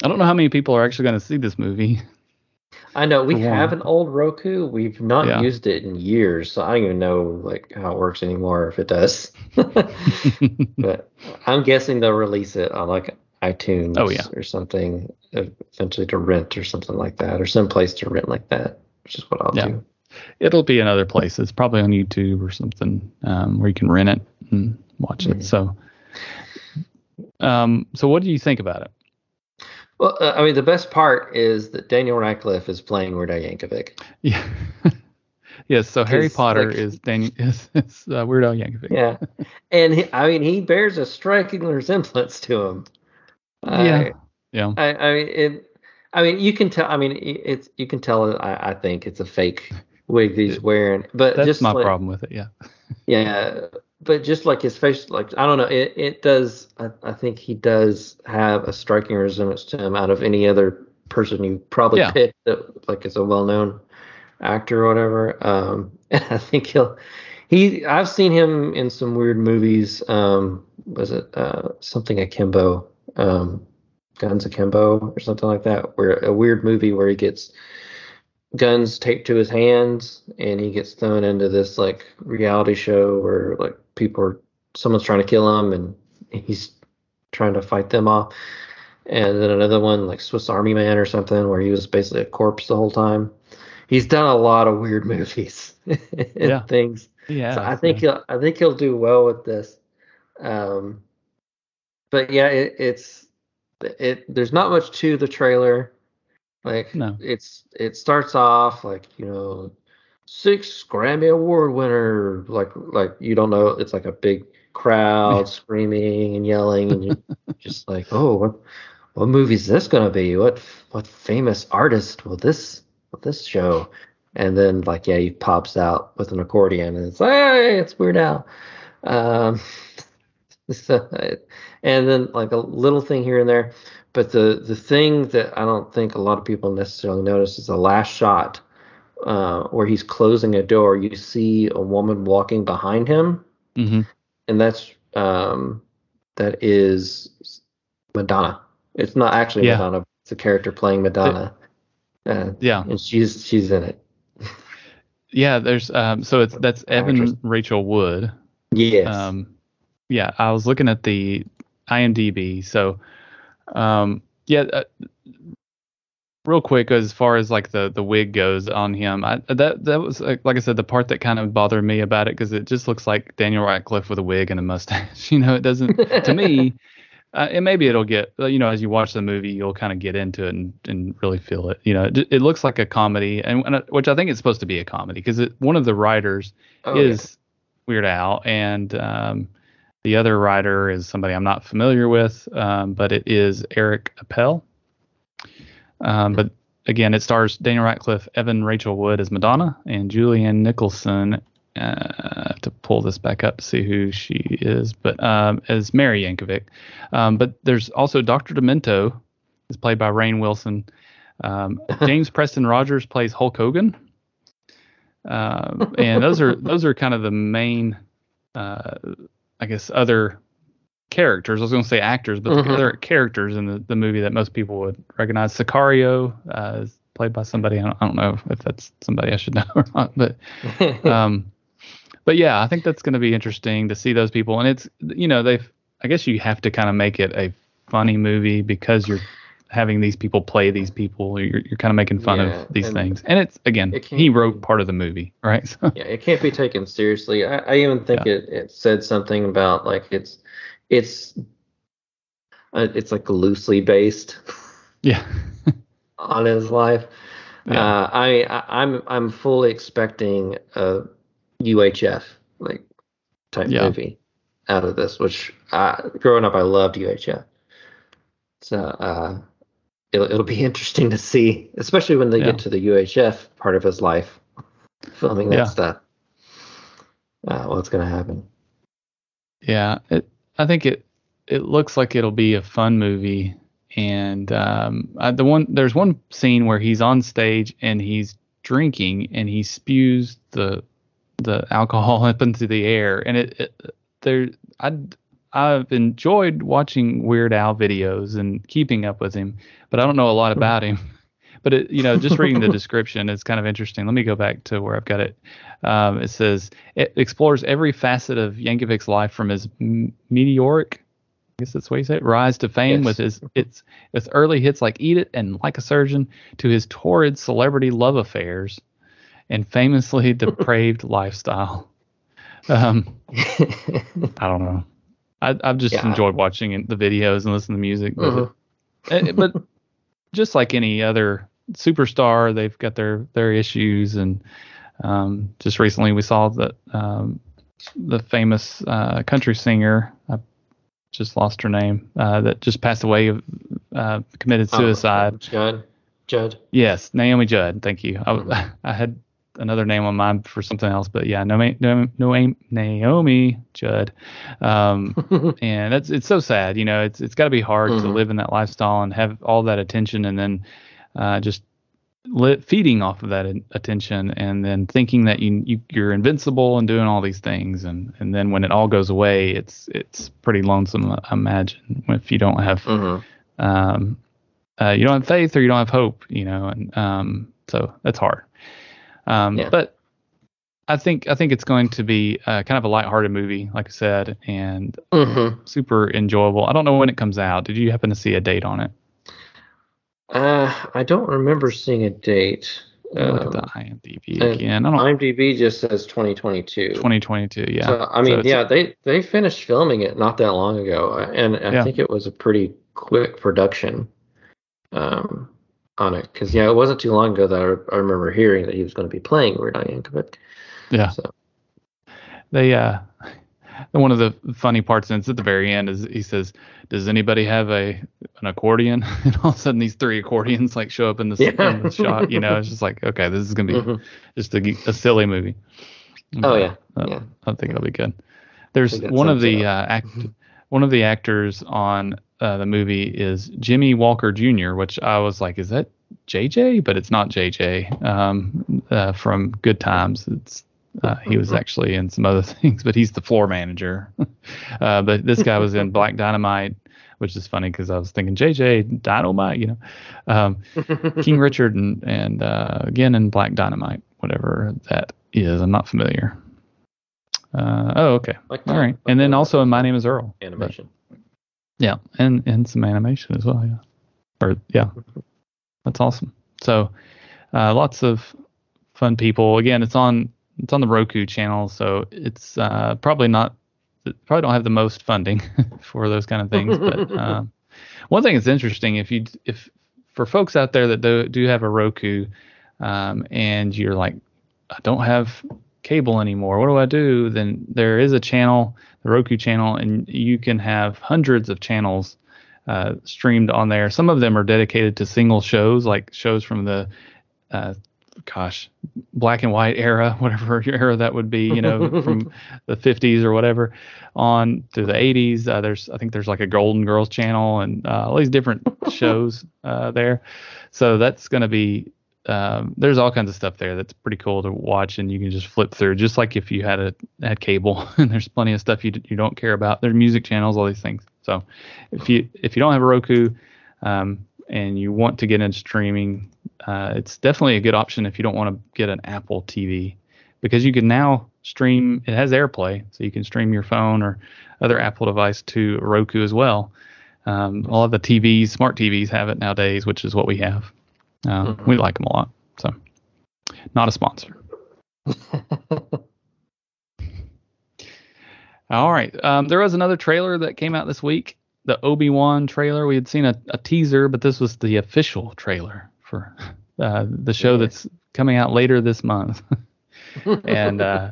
I don't know how many people are actually going to see this movie. I know we have an old Roku. We've not Yeah. used it in years, so I don't even know like how it works anymore if it does. [laughs] [laughs] but I'm guessing they'll release it on like iTunes Oh, yeah. or something eventually to rent or something like that, or some place to rent like that, which is what I'll Yeah. do. It'll be in other places, probably on YouTube or something, um, where you can rent it and watch it. Mhm. So, um, so what do you think about it? Well, uh, I mean, the best part is that Daniel Radcliffe is playing Weird Al Yankovic. [laughs] Yeah. yes. So Harry Potter like- is Daniel [laughs] is, is uh, Weird Al Yankovic. Yeah, and he, I mean, he bears a striking resemblance to him. Yeah. Yeah. I, I mean, it, I mean, you can tell. I mean, it's you can tell. I, I think it's a fake wig that he's wearing, but That's just my like, problem with it. Yeah. [laughs] Yeah, but just like his face, like I don't know, it it does. I, I think he does have a striking resemblance to him out of any other person you probably Yeah. picked, that, like as a well-known actor or whatever. Um, [laughs] and I think he'll. He, I've seen him in some weird movies. Um, was it uh, something akimbo? Um, Guns Akimbo or something like that, where a weird movie where he gets guns taped to his hands and he gets thrown into this like reality show where like people are someone's trying to kill him and he's trying to fight them off. And then another one like Swiss Army Man or something where he was basically a corpse the whole time. He's done a lot of weird [laughs] movies and Yeah. things. Yeah. so I think he'll I think he'll do well with this. Um, but yeah, it, it's it. There's not much to the trailer. Like No. it's it starts off like you know six Grammy Award winner like like you don't know it's like a big crowd [laughs] screaming and yelling and you're [laughs] just like oh what what movie is this gonna be what what famous artist will this will this show and then like yeah he pops out with an accordion and it's like hey it's Weird Al um [laughs] so, and then like a little thing here and there but the the thing that I don't think a lot of people necessarily notice is the last shot uh, where he's closing a door you see a woman walking behind him hmm and that's um that is Madonna it's not actually Yeah. Madonna it's a character playing Madonna uh, Yeah. and she's she's in it [laughs] Yeah. There's um. So it's that's Evan Rachel Wood. yes Um, yeah, I was looking at the IMDb. So, um, yeah, uh, real quick, as far as like the the wig goes on him, I, that that was like, like I said, the part that kind of bothered me about it because it just looks like Daniel Radcliffe with a wig and a mustache. [laughs] you know, it doesn't to me. [laughs] Uh, and maybe it'll get uh, you know as you watch the movie you'll kind of get into it and, and really feel it you know it, it looks like a comedy and, and uh, which i think it's supposed to be a comedy because one of the writers Oh, yeah. is Weird Al, and um, the other writer is somebody I'm not familiar with, um, but it is Eric Appel. Um, but again, it stars Daniel Radcliffe, Evan Rachel Wood as Madonna, and Julianne Nicholson. Uh, to pull this back up to see who she is, but um, as Mary Yankovic. Um, but there's also Dr. Demento, is played by Rainn Wilson. Um, [laughs] James Preston Rogers plays Hulk Hogan. Um, and those are those are kind of the main, uh, I guess, other characters. I was going to say actors, but Mhm. the other characters in the, the movie that most people would recognize. Sicario uh, is played by somebody. I don't, I don't know if that's somebody I should [laughs] know or not, but [laughs] um, but yeah, I think that's going to be interesting to see those people. And it's you know they've I guess you have to kind of make it a funny movie because you're having these people play these people. You're you're kind of making fun Yeah, of these and things. And it's again it he wrote part of the movie, right? [laughs] So, yeah, it can't be taken seriously. I, I even think it, it said something about like it's it's uh, it's like loosely based yeah. [laughs] on his life. Yeah. Uh, I, I I'm I'm fully expecting a UHF like type Yeah. movie out of this, which uh, growing up I loved UHF. So uh, it'll it'll be [laughs] interesting to see, especially when they Yeah. get to the UHF part of his life, filming that Yeah. stuff. Uh, what's gonna happen? Yeah, it. I think it. It looks like it'll be a fun movie, and um, I, the one there's one scene where he's on stage and he's drinking and he spews the the alcohol [laughs] up into the air, and it, it there I I've enjoyed watching Weird Al videos and keeping up with him, but I don't know a lot about him. [laughs] But it, you know, just reading the [laughs] description is kind of interesting. Let me go back to where I've got it. Um, it says it explores every facet of Yankovic's life from his m- meteoric, I guess that's what you say, rise to fame Yes. with his its with early hits like "Eat It" and "Like a Surgeon" to his torrid celebrity love affairs and famously [laughs] depraved lifestyle. Um, I don't know. I, I've just Yeah. enjoyed watching the videos and listening to music, but, Mhm. eh, but [laughs] just like any other superstar, they've got their their issues, and um, just recently we saw that um, the famous uh, country singer, I just lost her name, uh, that just passed away, uh, committed Oh, suicide. Judd. Judd. Yes, Naomi Judd. Thank you. I, Mhm. [laughs] I had another name on mine for something else, but yeah, no, no, Naomi, Naomi Judd. Um, [laughs] and that's it's so sad. You know, it's it's got to be hard to Mhm. live in that lifestyle and have all that attention, and then uh, just li- feeding off of that in- attention, and then thinking that you, you you're invincible and doing all these things, and and then when it all goes away, it's it's pretty lonesome. I imagine if you don't have Mhm. um, uh, you don't have faith or you don't have hope, you know, and um, so that's hard. Um, Yeah. But I think I think it's going to be uh, kind of a lighthearted movie, like I said, and Mm-hmm. super enjoyable. I don't know when it comes out. Did you happen to see a date on it? Uh, I don't remember seeing a date. Look at the Um, IMDb again. I don't. IMDb just says 2022. 2022. Yeah. So, I mean, it's- yeah, they they finished filming it not that long ago, and I Yeah. think it was a pretty quick production um, on it. Because yeah, it wasn't too long ago that I, I remember hearing that he was going to be playing Weird Al Yankovic. Yeah. So They uh, [laughs] one of the funny parts, and it's at the very end, is he says, "Does anybody have a an accordion?" [laughs] And all of a sudden, these three accordions like show up in the, Yeah. in the shot. You know, it's just like, okay, this is gonna be mhm. just a, a silly movie. oh yeah, Uh, yeah. I think it'll be good. There's one of the uh, act, one of the actors on uh, the movie is Jimmy Walker Jr., which I was like, is that JJ? But it's not JJ um, uh, from Good Times. It's uh, he was actually in some other [laughs] things, but he's the floor manager. [laughs] uh, but this guy was in Black Dynamite, which is funny because I was thinking JJ Dynamite, you know, um, [laughs] King Richard and and uh, again in Black Dynamite, whatever that is. I'm not familiar. Uh, oh, okay. Like All right. like And then also in My Name is Earl. But- animation. Yeah, and and some animation as well. Yeah, or yeah, that's awesome. So, uh, lots of fun people. Again, it's on it's on the Roku channel, so it's uh, probably not probably don't have the most funding [laughs] for those kind of things. [laughs] But um, one thing that's interesting, if you if for folks out there that do do have a Roku, um, and you're like, I don't have cable anymore. What do I do? Then there is a channel, the Roku channel, and you can have hundreds of channels uh, streamed on there. Some of them are dedicated to single shows, like shows from the, uh, gosh, black and white era, [laughs] whatever era that would be, you know, [laughs] from the 50s or whatever, on through the 80s. Uh, there's, I think there's like a Golden Girls channel and uh, all these different [laughs] shows uh, there. So that's going to be um, there's all kinds of stuff there that's pretty cool to watch, and you can just flip through, just like if you had a had cable. [laughs] and there's plenty of stuff you you don't care about. There's music channels, all these things. So if you if you don't have a Roku, um, and you want to get into streaming, uh, it's definitely a good option if you don't want to get an Apple TV, because you can now stream. It has AirPlay, so you can stream your phone or other Apple device to Roku as well. Um, all of the TVs, smart TVs, have it nowadays, which is what we have. Uh, Mhm. We like them a lot. So, not a sponsor. [laughs] All right. Um, there was another trailer that came out this week. The Obi Wan trailer. We had seen a, a teaser, but this was the official trailer for [laughs] uh, the show that's coming out later this month. [laughs] and uh,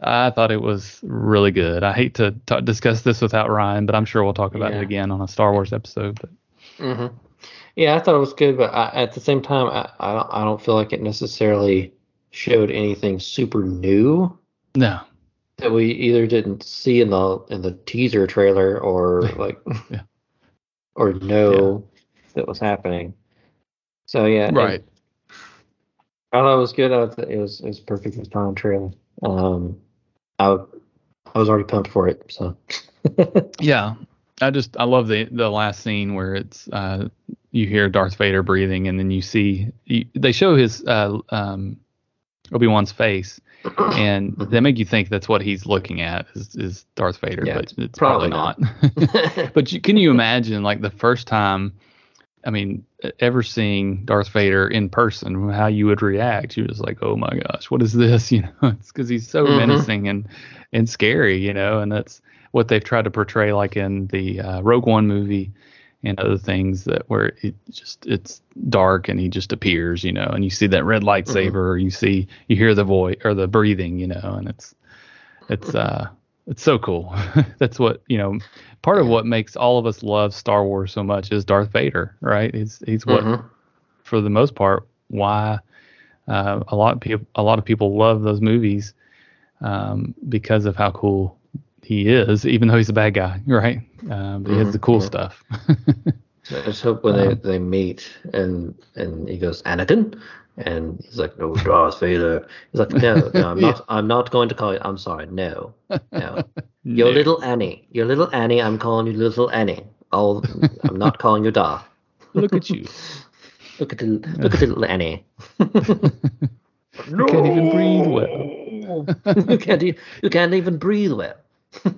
I thought it was really good. I hate to ta discuss this without Ryan, but I'm sure we'll talk about Yeah. it again on a Star Wars episode. But hmm Yeah, I thought it was good, but I, at the same time, I, I don't I don't feel like it necessarily showed anything super new no, that we either didn't see in the in the teaser trailer or [laughs] like Yeah. or know that was happening. So yeah, it- right. I thought it was good. I thought it was it was perfectly fine trailer. Um, I I was already pumped for it. So [laughs] Yeah, I just I love the the last scene where it's uh you hear Darth Vader breathing and then you see you, they show his uh um Obi Wan's face [coughs] and they make you think that's what he's looking at is, is Darth Vader, Yeah, but it's it's, probably, probably not. [laughs] [laughs] but you, can you imagine like the first time? I mean, ever seeing Darth Vader in person, how you would react? You're just like, oh my gosh, what is this? [laughs] You know, it's because he's so Mhm. menacing and and scary, you know, and that's what they've tried to portray, like in the uh, Rogue One movie and other things that where it just it's dark and he just appears, you know, and you see that red lightsaber, or you see you hear the voice or the breathing, you know, and it's it's uh it's so cool. [laughs] That's what you know. Part of what makes all of us love Star Wars so much is Darth Vader, right? He's he's what, Mhm. for the most part, why uh, a lot of people a lot of people love those movies um, because of how cool he is, even though he's a bad guy, right? Um, but he has the cool yeah. stuff. So [laughs] I just hope when Um, they, they meet and and he goes Anakin and he's like no Darth Vader he's like no no I'm [laughs] not I'm not going to call you I'm sorry no no [laughs] your No. little Annie your little Annie I'm calling you little Annie oh I'm not calling you Darth Look at you. look at the look at the little Annie You can't even breathe well. you can't. You can't even breathe well. [laughs]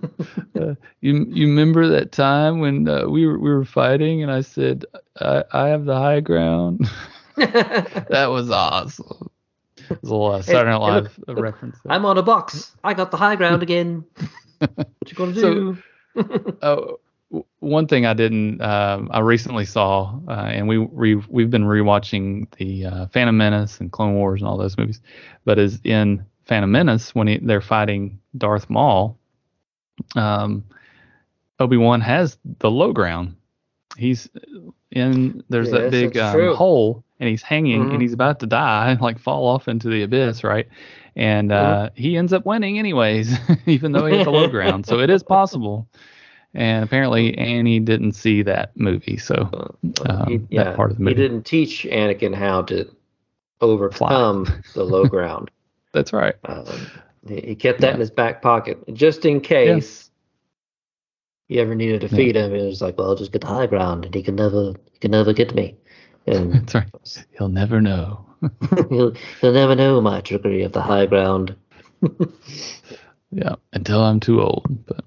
Uh, you you remember that time when uh, we were we were fighting and I said I, I have the high ground. [laughs] that was awesome. It was a little uh, Saturday Night hey, look, reference. there. I'm on a box. I got the high ground again. [laughs] what you gonna So- do? Oh, w- one thing I didn't, um, I recently saw, uh, and we we we've been rewatching the uh, Phantom Menace and Clone Wars and all those movies, but is in Phantom Menace when he, they're fighting Darth Maul, um, Obi Wan has the low ground. He's in there's that big um, hole, and he's hanging, Mhm. and he's about to die, [laughs] like fall off into the abyss, right? And uh, he ends up winning anyways, [laughs] even though he has the low ground. So it is [laughs] possible. And apparently Annie didn't see that movie, so um, He- that part of the he movie. didn't teach Anakin how to overcome the low ground. That's right. Um, he, kept that in his back pocket just in case he ever needed to defeat him. He was like, "Well, I'll just get the high ground, and he can never, he can never get me." And [laughs] That's right. He'll never know. [laughs] he'll, he'll never know my trickery of the high ground. [laughs] Yeah, until I'm too old. But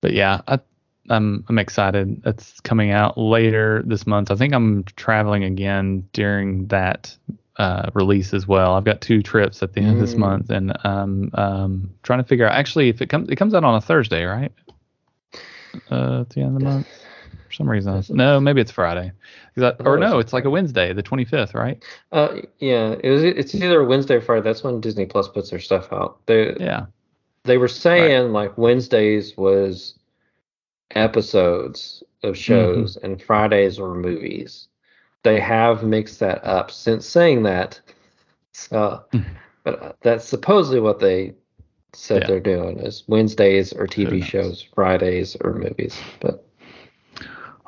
but yeah, I, I'm I'm excited. That's coming out later this month. I think I'm traveling again during that uh, release as well. I've got two trips at the end of this Mm. month, and um um trying to figure out. Actually, if it comes it comes out on a Thursday, right? Uh, at the end of the month. For some reason, no, maybe it's Friday. I- or Oh, no, it's like a Wednesday, the 25th, right? uh, yeah, it was. It's either Wednesday or Friday. That's when Disney Plus puts their stuff out. They Yeah. they were saying like Wednesdays was episodes of shows and Fridays were movies. They have mixed that up since saying that. So, Mhm. but uh, that's supposedly what they said Yeah. they're doing is Wednesdays or TV shows, Fridays or movies. But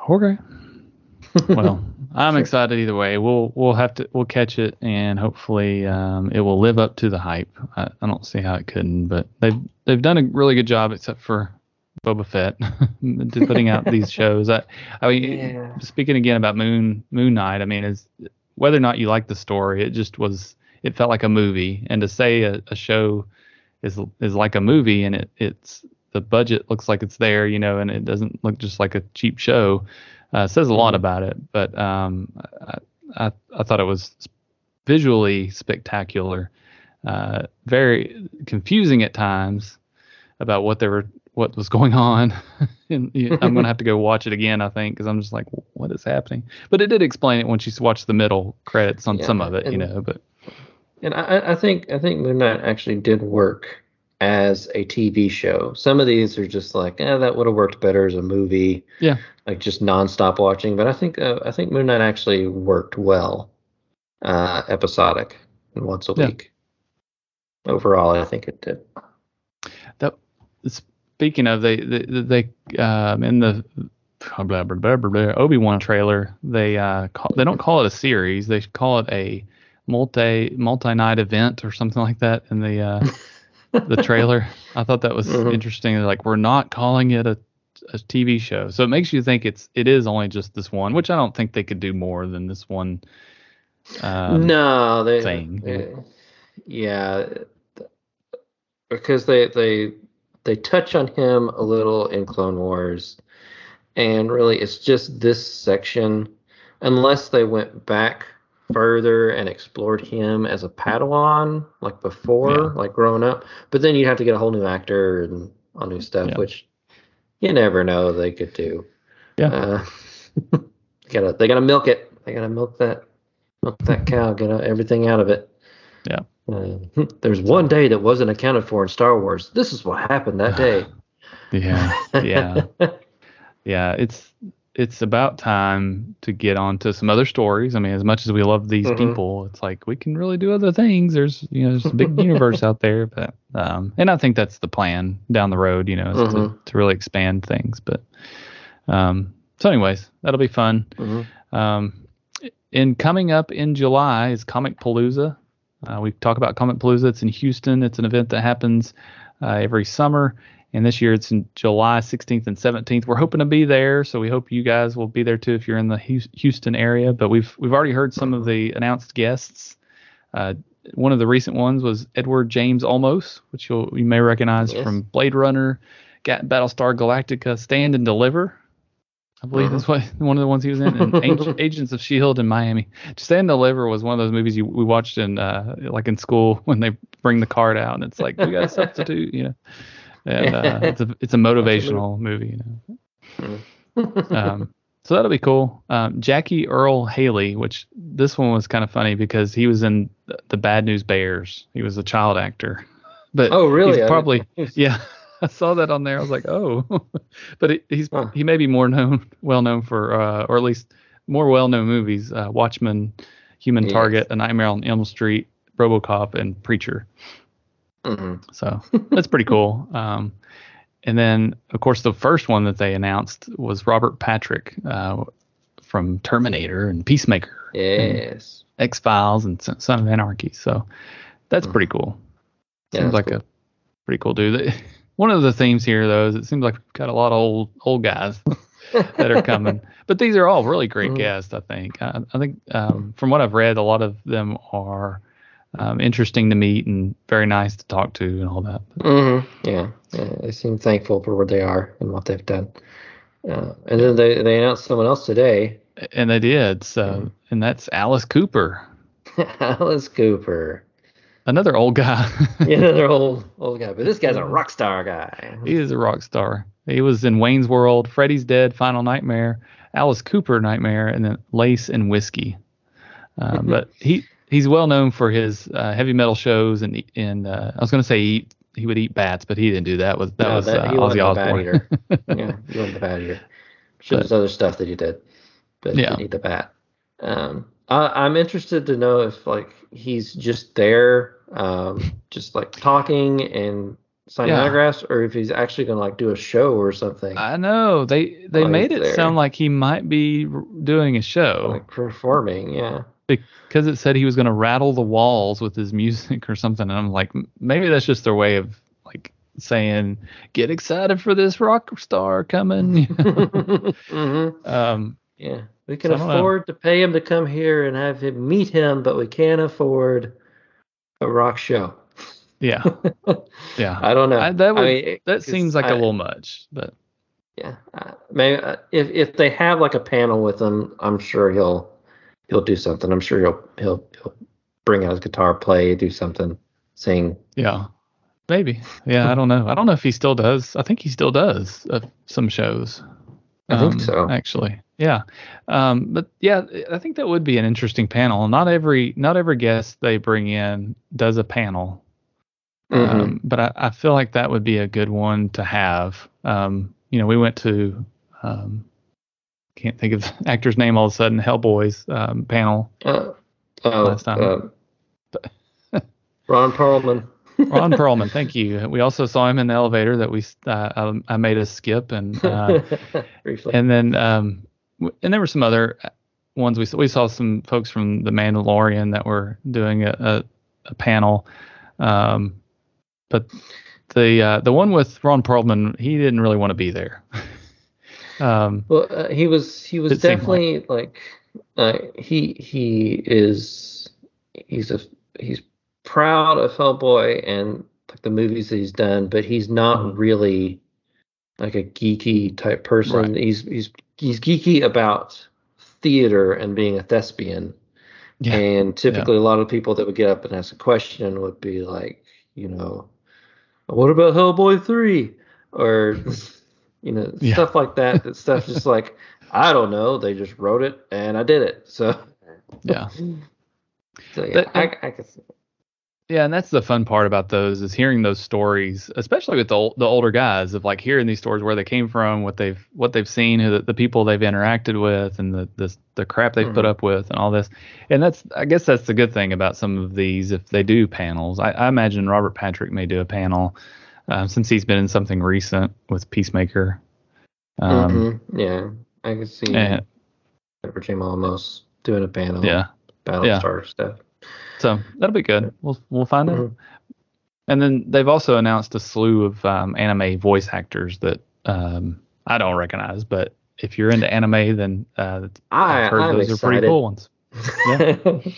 Okay. [laughs] well, I'm excited either way. We'll we'll have to we'll catch it and hopefully um, it will live up to the hype. I, I don't see how it couldn't, but they've they've done a really good job except for Boba Fett [laughs] to putting out these [laughs] shows. I I mean, Yeah. speaking again about Moon Moon Knight, I mean, is whether or not you like the story, it just was it felt like a movie, and to say a, a show is is like a movie and it it's the budget looks like it's there, you know, and it doesn't look just like a cheap show. Uh, says a lot Mhm. about it, but um, I, I I thought it was visually spectacular, uh, very confusing at times about what they were what was going on. [laughs] and I'm gonna [laughs] have to go watch it again, I think, because I'm just like, what is happening? But it did explain it when she watched the middle credits on Yeah, some of it, you know. But And I, I think I think Moon Knight actually did work as a TV show. Some of these are just like, eh, that would have worked better as a movie. Yeah. Like just nonstop watching. But I think uh, I think Moon Knight actually worked well, uh, episodic and once a Yeah. week. Overall, I think it did. Speaking of they they, they um in the blah, blah, blah, blah, blah, Obi-Wan trailer they uh call, they don't call it a series. They call it a multi multi-night event or something like that in the uh [laughs] the trailer. I thought that was Mhm. interesting. They're like we're not calling it a a TV show. So it makes you think it's it is only just this one which I don't think they could do more than this one um, no, they, thing, they- yeah, because they they they touch on him a little in Clone Wars, and really it's just this section, unless they went back further and explored him as a Padawan like before, Yeah. like growing up. But then you'd have to get a whole new actor and all new stuff, Yeah. which you never know they could do. Yeah. Uh, they [laughs] gotta they gotta milk it. They gotta milk that milk that cow, get everything out of it. Yeah. Uh, there's one day that wasn't accounted for in Star Wars. This is what happened that day. [laughs] yeah yeah [laughs] yeah, it's it's about time to get on to some other stories. I mean, as much as we love these Mhm. people, it's like we can really do other things. There's you know, there's a big [laughs] universe out there, but um, and I think that's the plan down the road. You know, is to, to really expand things. But um, so, anyways, that'll be fun. Mhm. Um, in coming up in July is Comicpalooza. Uh, we talk about Comicpalooza. It's in Houston. It's an event that happens uh, every summer, And this year it's in July 16th and 17th. We're hoping to be there, so we hope you guys will be there too if you're in the Houston area. But we've we've already heard some of the announced guests. Uh, one of the recent ones was Edward James Olmos, which you'll, you may recognize Yes. from Blade Runner, Battlestar Galactica, Stand and Deliver. I believe Uh-huh. that's what [laughs] one of the ones he was in, and [laughs] Ag- Agents of Shield in Miami. Stand and Deliver was one of those movies you, we watched in uh, like in school [laughs] when they bring the card out and it's like we got a substitute, you know. And uh, it's a it's a motivational movie, you know. Um, so that'll be cool. Um, Jackie Earle Haley, which this one was kind of funny because he was in the- the Bad News Bears. He was a child actor, but oh, really? he's probably yeah. [laughs] I saw that on there. I was like, oh, [laughs] but he, he's Huh. he may be more known, [laughs] well known for, uh, or at least more well known movies: uh, Watchmen, Human Yes. Target, A Nightmare on Elm Street, RoboCop, and Preacher. Mhm. So that's pretty cool. Um, and then, of course, the first one that they announced was Robert Patrick uh, from Terminator and Peacemaker, Yes. X Files, and Son of Anarchy. So that's pretty cool. Yeah, seems like a pretty cool dude. One of the themes here, though, is it seems like we've got a lot of old old guys [laughs] that are coming. but these are all really great Mhm. guests. I think. I, I think um, from what I've read, a lot of them are um, interesting to meet and very nice to talk to and all that. hmm Yeah. yeah, they seem thankful for where they are and what they've done. Uh, and then they, they announced someone else today, And they did. So, and that's Alice Cooper, [laughs] Alice Cooper. Another old guy. [laughs] Yeah, another old old guy, but this guy's a rock star guy. he is a rock star. He was in Wayne's World, Freddy's Dead, Final Nightmare, Alice Cooper Nightmare, and then Lace and Whiskey. Uh, [laughs] but he he's well known for his uh, heavy metal shows and and uh, I was going to say he he would eat bats, but he didn't do that. Was that No, was that- uh, he Ozzy wasn't a bat Osbourne? eater. [laughs] yeah, he wasn't the bat eater. Sure, there's other stuff that he did, but Yeah. he didn't eat the bat. Um, I, I'm interested to know if like he's just there, um, just like talking and signing Yeah. autographs, or if he's actually gonna like do a show or something, I know they they made it there. sound like he might be doing a show. like performing. Yeah. because it said he was going to rattle the walls with his [laughs] music or something. And I'm like, maybe that's just their way of like saying, get excited for this rock star coming. [laughs] hmm um, Yeah, we can I afford to pay him to come here and have him meet him, but we can't afford a rock show. yeah, [laughs] yeah. I don't know. I- that would- mean, That seems like a I- little much, but Yeah, uh, maybe uh, if if they have like a panel with him, I'm sure he'll he'll do something. I'm sure he'll he'll he'll bring out his guitar, play, do something, sing. yeah, maybe. Yeah, I don't know. I don't know if he still does. I think he still does uh, some shows. I think Um, so. Actually, yeah. Um, but yeah, I think that would be an interesting panel. Not every not every guest they bring in does a panel. Mhm. Um, but I, I feel like that would be a good one to have. Um, you know, we went to um, can't think of the [laughs] actor's name all of a sudden. Hellboy's um, panel. Uh, oh, Last time. uh, [laughs] Ron Perlman. [laughs] Ron Perlman, thank you. We also saw him in the elevator that we uh, I, I made us skip, and uh, Briefly. and then um, and there were some other ones we saw. We saw some folks from The Mandalorian that were doing a a, a panel, um, but the uh, the one with Ron Perlman, he didn't really want to be there. [laughs] um, Well, uh, he was he was definitely like, uh, he he is he's a he's proud of Hellboy and like the movies that he's done, but he's not Mhm. really like a geeky type person. Right. He's he's he's geeky about theater and being a thespian. yeah, And typically, a lot of people that would get up and ask a question would be like, you know, what about Hellboy 3? Or, [laughs] you know, Yeah. stuff like that. That stuff just [laughs] like, I don't know. They just wrote it and I did it. So, yeah. [laughs] so yeah, That- I, I guess. Yeah, and that's the fun part about those is hearing those stories, especially with the the older guys of like hearing these stories where they came from, what they've what they've seen, who the, the people they've interacted with, and the the, the crap they've put Mhm. up with, and all this. And that's I guess that's the good thing about some of these if they do panels. I, I imagine Robert Patrick may do a panel um, since he's been in something recent with Peacemaker. Um, Mhm, yeah, I can see and- James Olmos doing a panel. yeah, Battlestar stuff. So that'll be good. We'll we'll find out. Mhm. And then they've also announced a slew of um, anime voice actors that um, I don't recognize, but if you're into anime, then uh, I, I've heard I'm those excited. are pretty cool ones. [laughs]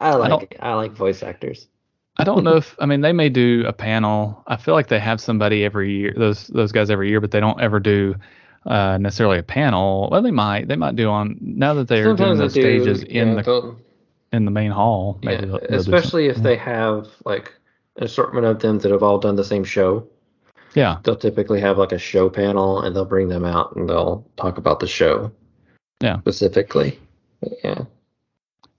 I like don't- I like voice actors. I don't know if I mean they may do a panel. I feel like they have somebody every year, those those guys every year, but they don't ever do uh, necessarily a panel. Well, they might. They might do on now that they're doing Sometimes they do, stages in yeah, the in the main hall. yeah, Maybe they'll especially if they have like an assortment of them that have all done the same show. yeah. They'll typically have like a show panel, and they'll bring them out and they'll talk about the show. Yeah. Specifically. Yeah.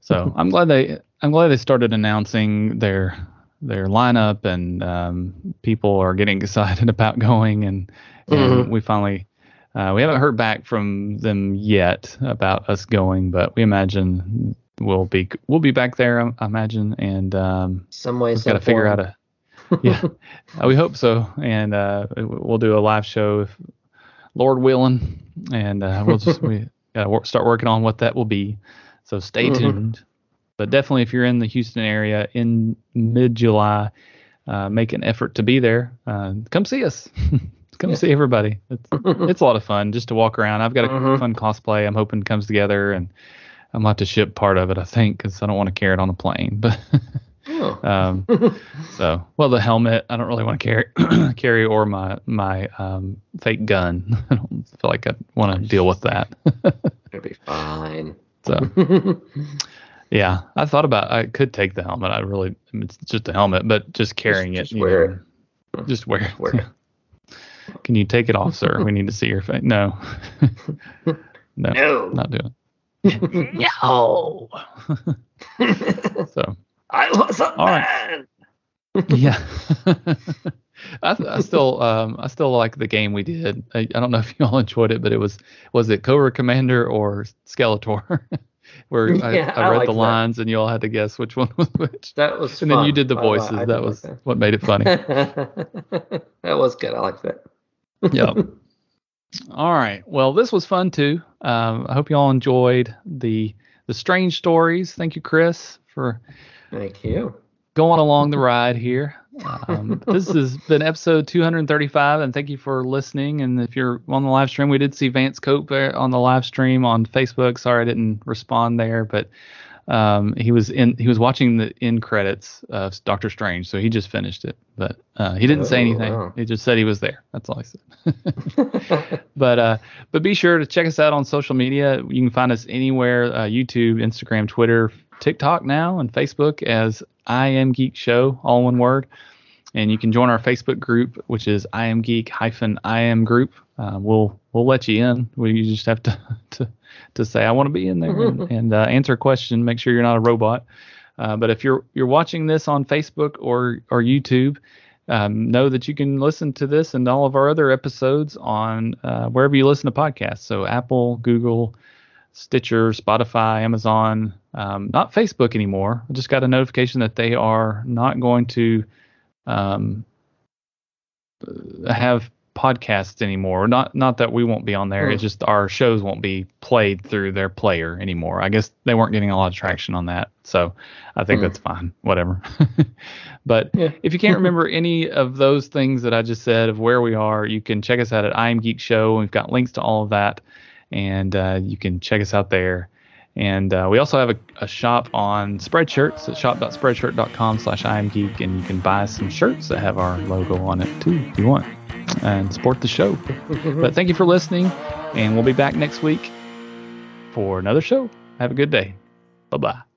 So [laughs] I'm glad they I'm glad they started announcing their their lineup and um, people are getting [laughs] excited about going and, and Mhm. we finally uh, we haven't heard back from them yet about us going, but we imagine we'll be we'll be back there. I, I imagine, and um, Some way, we've got to figure out a yeah. [laughs] we hope so, and uh, we'll do a live show if Lord willing, and uh, we'll just we [laughs] gotta start working on what that will be. So stay Mhm. tuned. But definitely, if you're in the Houston area in mid July, uh, make an effort to be there. Uh, come see us. [laughs] come Yeah. see everybody. It's it's a lot of fun just to walk around. I've got a Mhm. fun cosplay. I'm hoping comes together, and I'm gonna have to ship part of it. I think because I don't want to carry it on the plane, but. Oh. [laughs] Um, so, well, the helmet I don't really want to carry, [clears throat] carry or my my um, fake gun. [laughs] I don't feel like I want to deal with that. [laughs] It'll be fine. so, yeah, I thought about I could take the helmet. I really it's just a helmet, but just carrying just it, you wear know, Just wear it. Wear it. Can you take it off, sir? we need to see your face. No, no, no. not doing. it. No. so. [laughs] I was a All right. man. yeah [laughs] I, I still um i still like the game we did I, I don't know if you all [laughs] enjoyed it but it was was it cobra commander or skeletor where I, Yeah, I I read like the that. lines and you all had to guess which one was which That was and then you did the voices that like was that. what made it funny that was good. I like that. yeah all right well this was fun too um i hope you all enjoyed the the strange stories thank you chris for Thank you. going along the ride here. Um, this has been episode 235, and thank you for listening. And if you're on the live stream, we did see Vance Cope on the live stream on Facebook. Sorry I didn't respond there, but um, he was in he was watching the end credits of Doctor Strange, so he just finished it. But uh, he didn't say Oh, anything. wow. He just said he was there. That's all he said. [laughs] [laughs] but uh, but be sure to check us out on social media. You can find us anywhere: uh, YouTube, Instagram, Twitter, TikTok now, and Facebook as I Am Geek Show, all one word. And you can join our Facebook group, which is I Am Geek hyphen I Am Group. Uh, we'll we'll let you in. We you just have to [laughs] to, to say I want to be in there and, [laughs] and uh, answer a question. Make sure you're not a robot. Uh, but if you're you're watching this on Facebook or or YouTube, um, know that you can listen to this and all of our other episodes on uh, wherever you listen to podcasts. So Apple, Google, Stitcher, Spotify, Amazon. Um, not Facebook anymore. I just got a notification that they are not going to um, uh, have podcasts anymore. Not not that we won't be on there. Hmm. It's just our shows won't be played through their player anymore. I guess they weren't getting a lot of traction on that, so I think Hmm. that's fine. Whatever. [laughs] but Yeah. if you can't [laughs] remember any of those things that I just said of where we are, you can check us out at I Am Geek Show. We've got links to all of that, and uh, you can check us out there. And uh, we also have a, a shop on Spreadshirts at shop.spreadshirt.com slash imgeek, and you can buy some shirts that have our logo on it too if you want and support the show. [laughs] But thank you for listening, and we'll be back next week for another show. Have a good day. Bye bye.